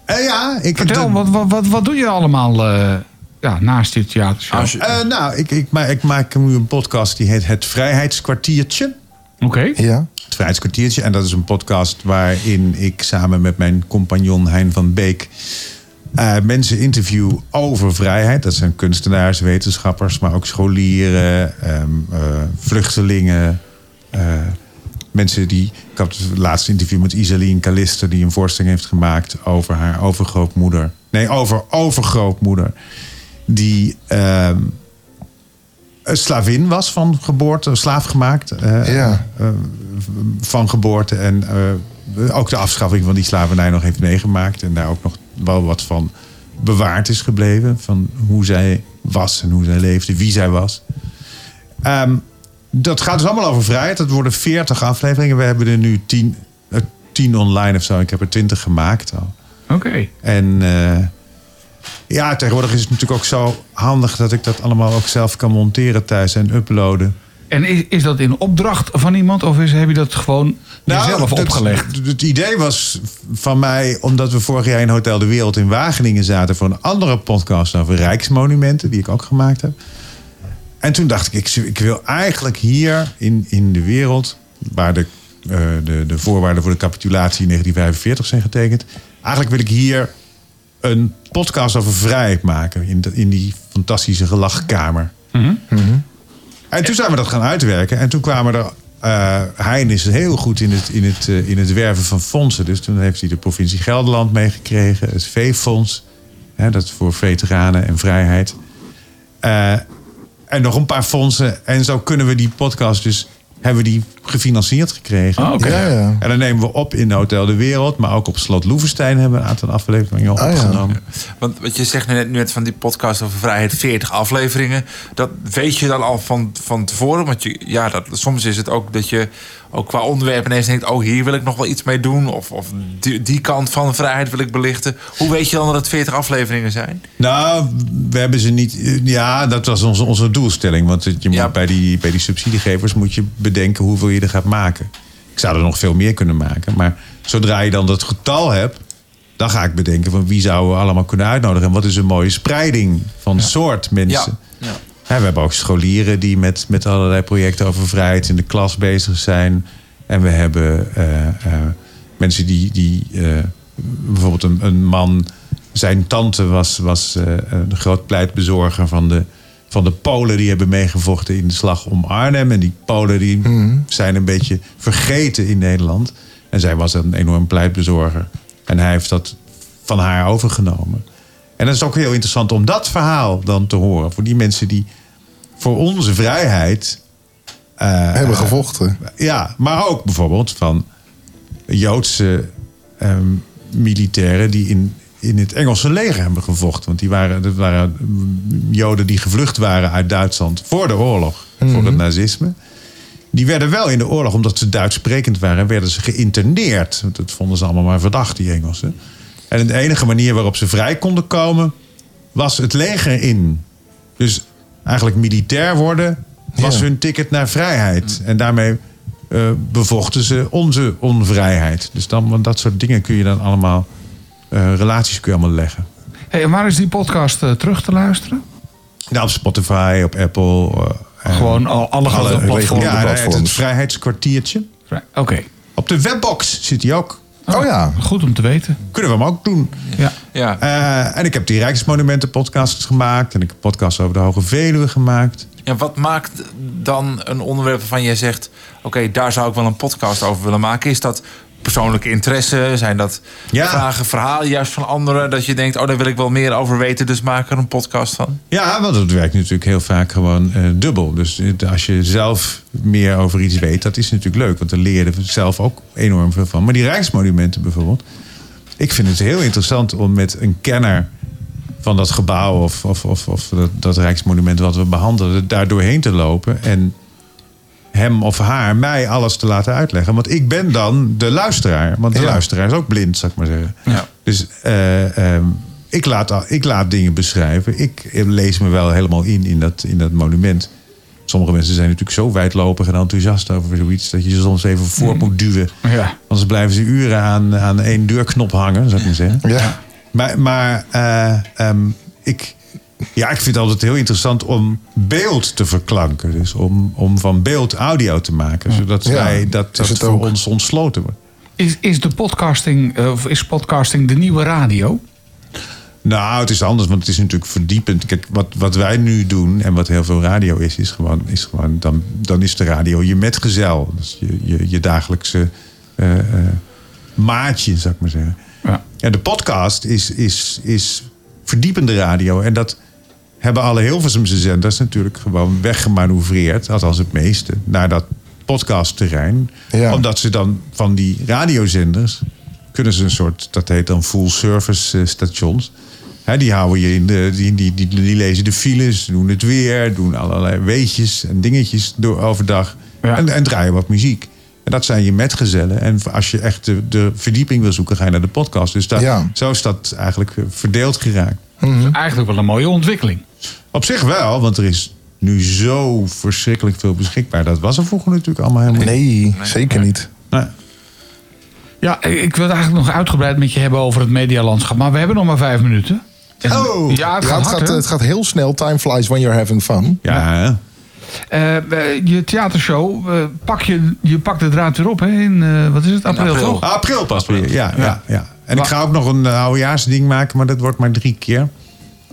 Eh, ja, ik Vertel, de- wat, wat, wat, wat doe je allemaal eh, ja, naast dit theatershow? Eh, nou, ik, ik, ma- ik maak nu een podcast die heet Het Vrijheidskwartiertje. Oké. ja. Het Vrijheidskwartiertje. En dat is een podcast waarin ik samen met mijn compagnon Hein van Beek eh, mensen interview over vrijheid. Dat zijn kunstenaars, wetenschappers, maar ook scholieren, ehm, eh, vluchtelingen. eh, mensen die. Ik had het laatste interview met Isaline Kalister, die een voorstelling heeft gemaakt over haar overgrootmoeder. Nee, over overgrootmoeder. Die. ehm, een slavin was van geboorte, slaaf gemaakt. Ja. van geboorte en ook de afschaffing van die slavernij nog heeft meegemaakt. En daar ook nog wel wat van bewaard is gebleven. Van hoe zij was en hoe zij leefde, wie zij was. Ehm, dat gaat dus allemaal over vrijheid. Dat worden 40 afleveringen. We hebben er nu 10, eh, 10 online of zo. Ik heb er 20 gemaakt al. Oké. En eh, ja, tegenwoordig is het natuurlijk ook zo handig dat ik dat allemaal ook zelf kan monteren thuis en uploaden. En is, is dat in opdracht van iemand of is, heb je dat gewoon jezelf Nou, opgelegd? Het, het idee was van mij, omdat we vorig jaar in Hotel de Wereld in Wageningen zaten voor een andere podcast over Rijksmonumenten, die ik ook gemaakt heb. En toen dacht ik, ik, ik wil eigenlijk hier in, in de wereld, waar de, eh, de, de voorwaarden voor de capitulatie in 1945 zijn getekend, eigenlijk wil ik hier een podcast over vrijheid maken in, de- in die fantastische gelachkamer. En toen zijn we dat gaan uitwerken. En toen kwamen er. eh Hein is heel goed in het, in, het, eh, in het werven van fondsen. Dus toen heeft hij de provincie Gelderland meegekregen. Het V-fonds. Dat is voor veteranen en vrijheid. Eh, en nog een paar fondsen. En zo kunnen we die podcast dus. Hebben we die gefinancierd gekregen. Ah, oké. Ja, ja. En dan nemen we op in Hotel de Wereld. Maar ook op Slot Loevestein hebben we een aantal afleveringen Ah, ja. opgenomen. Want wat je zegt nu net, nu net van die podcast over vrijheid, 40 afleveringen. Dat weet je dan al van, van tevoren. Want je, ja, dat, soms is het ook dat je ook qua onderwerp ineens denkt... oh, hier wil ik nog wel iets mee doen. Of, of die, die kant van vrijheid wil ik belichten. Hoe weet je dan dat het 40 afleveringen zijn? Nou, we hebben ze niet. Ja, dat was onze, onze doelstelling. Want je moet Ja. bij, die, bij die subsidiegevers moet je bedenken hoeveel je er gaat maken. Ik zou er nog veel meer kunnen maken. Maar zodra je dan dat getal hebt, dan ga ik bedenken van wie zouden we allemaal kunnen uitnodigen. En wat is een mooie spreiding van soort mensen. Ja. Hè, we hebben ook scholieren die met, met allerlei projecten over vrijheid in de klas bezig zijn. En we hebben eh, eh, mensen die, die eh, bijvoorbeeld een, een man, zijn tante was, was een groot pleitbezorger van de, van de Polen die hebben meegevochten in de slag om Arnhem. En die Polen die zijn een beetje vergeten in Nederland. En zij was een enorm pleitbezorger. En hij heeft dat van haar overgenomen. En dat is ook heel interessant om dat verhaal dan te horen. Voor die mensen die voor onze vrijheid. eh, Hebben gevochten. ja, maar ook bijvoorbeeld van Joodse ehm, militairen die in, in het Engelse leger hebben gevochten. Want die waren, dat waren Joden die gevlucht waren uit Duitsland voor de oorlog, voor het nazisme. Die werden wel in de oorlog, omdat ze Duits sprekend waren, werden ze geïnterneerd. Want dat vonden ze allemaal maar verdacht, die Engelsen. En de enige manier waarop ze vrij konden komen, was het leger in. Dus eigenlijk militair worden was Ja. hun ticket naar vrijheid. En daarmee eh, bevochten ze onze onvrijheid. Dus dan, dat soort dingen kun je dan allemaal, eh, relaties kun je allemaal leggen. Hey, en waar is die podcast eh, terug te luisteren? Nou, op Spotify, op Apple. Gewoon al, alle grote Alle platforms. ja, het, platforms. het vrijheidskwartiertje. Oké. Op de webbox zit hij ook. Oh ja. Goed om te weten. Kunnen we hem ook doen. Ja. Ja. Eh, en ik heb die Rijksmonumenten podcast gemaakt. En ik heb podcasts over de Hoge Veluwe gemaakt. Ja, wat maakt dan een onderwerp waarvan jij zegt... oké, daar zou ik wel een podcast over willen maken? Is dat persoonlijke interesse? Zijn dat Ja. vragen, verhalen juist van anderen? Dat je denkt, oh, daar wil ik wel meer over weten... dus maak er een podcast van? Ja, want het werkt natuurlijk heel vaak gewoon eh, dubbel. Dus het- als je zelf meer over iets weet, dat is natuurlijk leuk. Want dan leer je er zelf ook enorm veel van. Maar die rijksmonumenten bijvoorbeeld. Ik vind het heel interessant om met een kenner van dat gebouw... of, of, of, of dat, dat rijksmonument wat we behandelen, daar doorheen te lopen... en hem of haar mij alles te laten uitleggen. Want ik ben dan de luisteraar. Want de Ja. luisteraar is ook blind, zou ik maar zeggen. Ja. Dus eh, ehm, ik, laat, ik laat dingen beschrijven. Ik lees me wel helemaal in in dat, in dat monument. Sommige mensen zijn natuurlijk zo wijdlopig en enthousiast over zoiets... dat je ze soms even voor moet duwen. Ja. Anders blijven ze uren aan, aan één deurknop hangen, zou ik maar zeggen. Ja. Maar, maar eh, ehm, ik, ja, ik vind het altijd heel interessant om beeld te verklanken. Dus om, om van beeld audio te maken. Zodat Ja, wij, dat, dat het voor ook. ons ontsloten wordt. Is, is de podcasting, eh, of is podcasting de nieuwe radio? Nou, het is anders, want het is natuurlijk verdiepend. Kijk, wat, wat wij nu doen en wat heel veel radio is, is gewoon, is gewoon dan, dan is de radio je metgezel. Dus je, je, je dagelijkse eh, eh, maatje, zou ik maar zeggen. Ja. En de podcast is, is, is verdiepende radio. En dat hebben alle Hilversumse zenders natuurlijk gewoon weggemanoeuvreerd. Althans het meeste. Naar dat podcastterrein. Ja. Omdat ze dan van die radiozenders... kunnen ze een soort, dat heet dan full service eh, stations... Hè, die houden je in de, die, die, die, die lezen de files, doen het weer, doen allerlei weetjes en dingetjes door overdag. Ja. En, en draaien wat muziek. En dat zijn je metgezellen. En als je echt de, de verdieping wil zoeken, ga je naar de podcast. Dus daar, Ja. zo is dat eigenlijk eh, verdeeld geraakt. Eigenlijk wel een mooie ontwikkeling. Op zich wel, want er is nu zo verschrikkelijk veel beschikbaar. Dat was er vroeger natuurlijk allemaal helemaal niet. Nee, zeker niet. Nee. Ja, ik wil het eigenlijk nog uitgebreid met je hebben over het medialandschap. Maar we hebben nog maar vijf minuten. En- Oh. ja, het Ja, gaat het, hard, gaat, hè? het gaat heel snel. Time flies when you're having fun. Ja, hè? Eh, je theatershow, eh, pak je, je pakt de draad weer op hè, in, eh, wat is het, april, april. april pas weer. Ja, ja. Ja, En ik ga ook nog een oudejaarsding maken, maar dat wordt maar drie keer.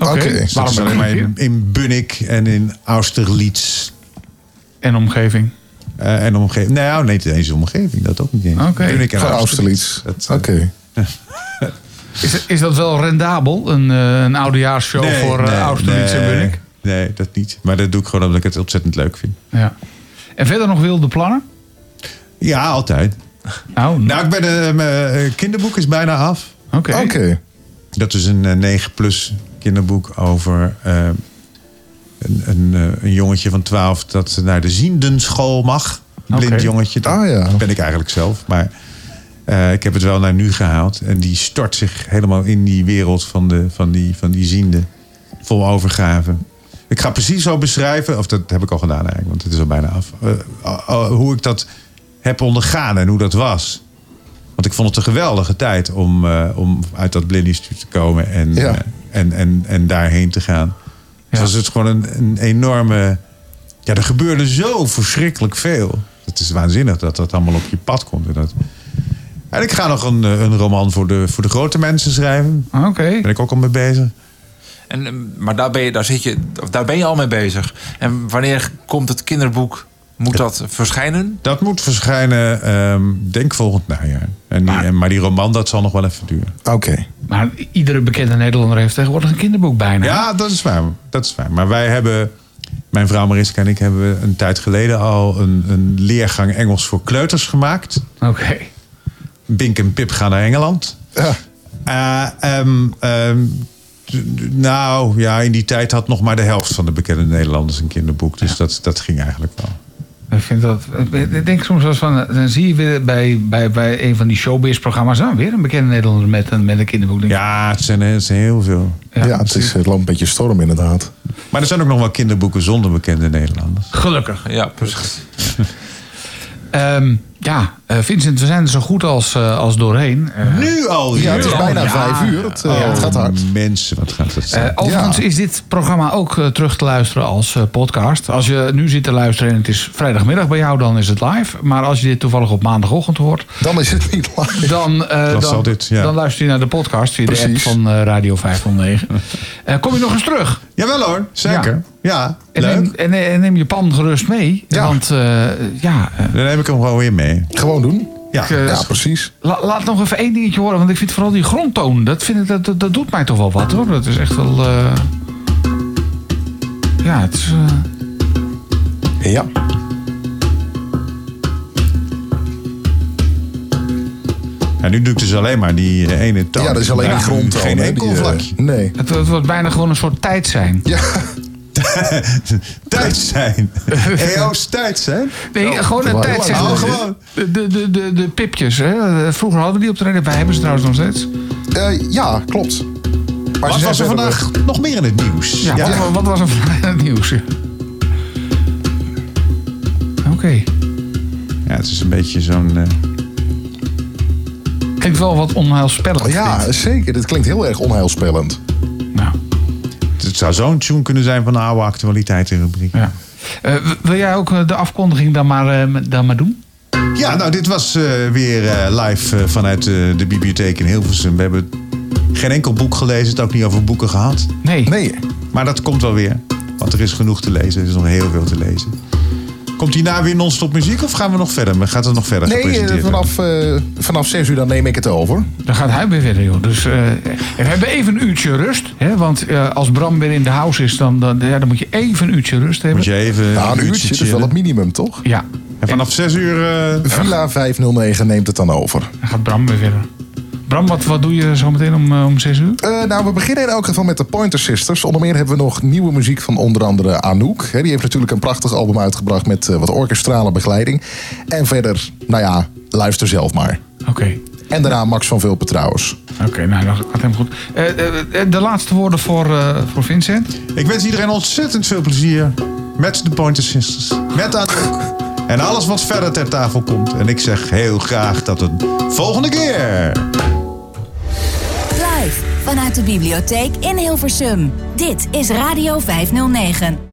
Oké, waarom alleen maar in, in Bunnik en in Austerlitz. En omgeving. eh, en omgeving. Nou, nee, niet eens de omgeving. Dat ook niet eens. Oké. Bunnik en Van Austerlitz. Eh, Oké. <laughs> Is, is dat wel rendabel, een, eh een oudejaarsshow nee, voor nee, Austerlitz en Bunnik? Nee, dat niet. Maar dat doe ik gewoon omdat ik het ontzettend leuk vind. Ja. En verder nog wilde plannen? Ja, altijd. Nou, Nou, ik ben, eh, mijn kinderboek is bijna af. oké. Oké. Dat is een eh, 9 plus kinderboek over eh, een, een, eh, een jongetje van 12 dat naar de ziendenschool mag. Een blind jongetje. Dat Ah, ja. ben ik eigenlijk zelf. Maar eh, ik heb het wel naar nu gehaald. En die stort zich helemaal in die wereld van, de, van, die, van die ziende. Vol overgave. Ik ga precies zo beschrijven, of dat heb ik al gedaan eigenlijk, want het is al bijna af. hoe ik dat heb ondergaan en hoe dat was. Want ik vond het een geweldige tijd om, om uit dat blindiestuur te komen en, Ja. En, en, en daarheen te gaan. Dus Ja. was het gewoon een, een enorme. Ja, er gebeurde zo verschrikkelijk veel. Het is waanzinnig dat dat allemaal op je pad komt. En, dat... en ik ga nog een, eh, een roman voor de, voor de grote mensen schrijven. Oké. Daar ben ik ook al mee bezig. En, eh, maar daar ben, je, daar, zit je, daar ben je al mee bezig. En wanneer komt het kinderboek? Moet dat verschijnen? Dat moet verschijnen, ehm, denk volgend najaar. En die, en- maar die roman, dat zal nog wel even duren. Oké. Maar iedere bekende Nederlander heeft tegenwoordig een kinderboek bijna. Ja, dat is waar. Dat is waar. Maar wij hebben, mijn vrouw Mariska en ik, hebben een tijd geleden al een, een leergang Engels voor kleuters gemaakt. Oké. Bink en Pip gaan naar Engeland. Ja. Eh, ehm, ehm, nou, ja, in die tijd had nog maar de helft van de bekende Nederlanders een kinderboek. Dus dat, dat ging eigenlijk wel. Ik, vind dat, ik denk soms wel eens van, dan zie je weer bij, bij, bij een van die showbiz-programma's dan weer een bekende Nederlander met een, met een kinderboek. Ja, het zijn, het zijn heel veel. Ja, het, is, het loopt een beetje storm inderdaad. Maar er zijn ook nog wel kinderboeken zonder bekende Nederlanders. Gelukkig. Ja, precies. Ehm, ja, eh, Vincent, we zijn er zo goed als, eh, als doorheen. Eh, Nu al Ja, het is bijna Ja. vijf uur. Het, Oh, het gaat hard. Mensen, wat gaat het zijn? overigens Ja. is dit programma ook terug te luisteren als podcast. Als je nu zit te luisteren en het is vrijdagmiddag bij jou, dan is het live. Maar als je dit toevallig op maandagochtend hoort, Dan is het niet live. dan, dan, zal dit, ja. dan luister je naar de podcast via de app van Radio 509. <laughs> Eh, kom je nog eens terug? Jawel hoor, zeker. Ja, En leuk. neem, en, en neem je pan gerust mee. Want ja, Dan neem ik hem gewoon weer mee. Gewoon doen. Ja, ik, eh, Ja, precies. la- laat nog even één dingetje horen. Want ik vind vooral die grondtoon. Dat, vind ik, dat, dat, dat doet mij toch wel wat hoor. Dat is echt wel. eh, ja, het is. eh, Ja. Ja, nu doe ik dus alleen maar die ene toon. Ja, dat is alleen Ja, die grondtoon. Geen enkel vlakje. Nee. het, het wordt bijna gewoon een soort tijd zijn. Ja, <laughs> Tijd zijn. <laughs> EO's tijd zijn. Nee, gewoon een tijd zijn. Oh, gewoon. De, de, de, de, de pipjes. Hè. Vroeger hadden we die op de reden. Wij hebben ze trouwens nog steeds. Eh, ja klopt. Maar Wat ze was er vandaag nog meer in het nieuws? Ja, Wat, wat was er vandaag in het nieuws? Oké. Ja, het is een beetje zo'n... eh, Klinkt wel wat onheilspellend. Ja, zeker. Dit klinkt heel erg onheilspellend. Het zou zo'n tune kunnen zijn van de oude actualiteitenrubriek. ja. Eh, wil jij ook eh, de afkondiging dan maar, eh, dan maar doen? Ja, nou, dit was eh, weer eh, live vanuit eh, de bibliotheek in Hilversum. We hebben geen enkel boek gelezen, het ook niet over boeken gehad. Nee. Nee. Maar dat komt wel weer. Want er is genoeg te lezen. Er is nog heel veel te lezen. Komt hierna weer non-stop muziek of gaan we nog verder? Gaat het nog verder Nee, eh, vanaf, eh, vanaf zes uur dan neem ik het over. Dan gaat hij weer verder, joh. Dus eh, we hebben even een uurtje rust. Hè? Want eh, als Bram weer in de house is, dan, dan, ja, dan moet je even een uurtje rust hebben. Moet je even een uurtje, dat is wel het minimum, toch? Ja. En vanaf 6 uur... eh, Villa 509 neemt het dan over. Dan gaat Bram weer verder. Bram, wat, wat doe je zo meteen om, eh, om 6 uur? Eh, nou, we beginnen in elk geval met de Pointer Sisters. Onder meer hebben we nog nieuwe muziek van onder andere Anouk. Hè, die heeft natuurlijk een prachtig album uitgebracht met eh, wat orkestrale begeleiding. En verder, nou ja, luister zelf maar. Oké. En daarna Max van Vulpen trouwens. Oké, nou, dat gaat helemaal goed. De laatste woorden voor, eh, voor Vincent. Ik wens iedereen ontzettend veel plezier met de Pointer Sisters. Met Anouk. En alles wat verder ter tafel komt. En ik zeg heel graag tot een volgende keer. Vanuit de bibliotheek in Hilversum. Dit is Radio 509.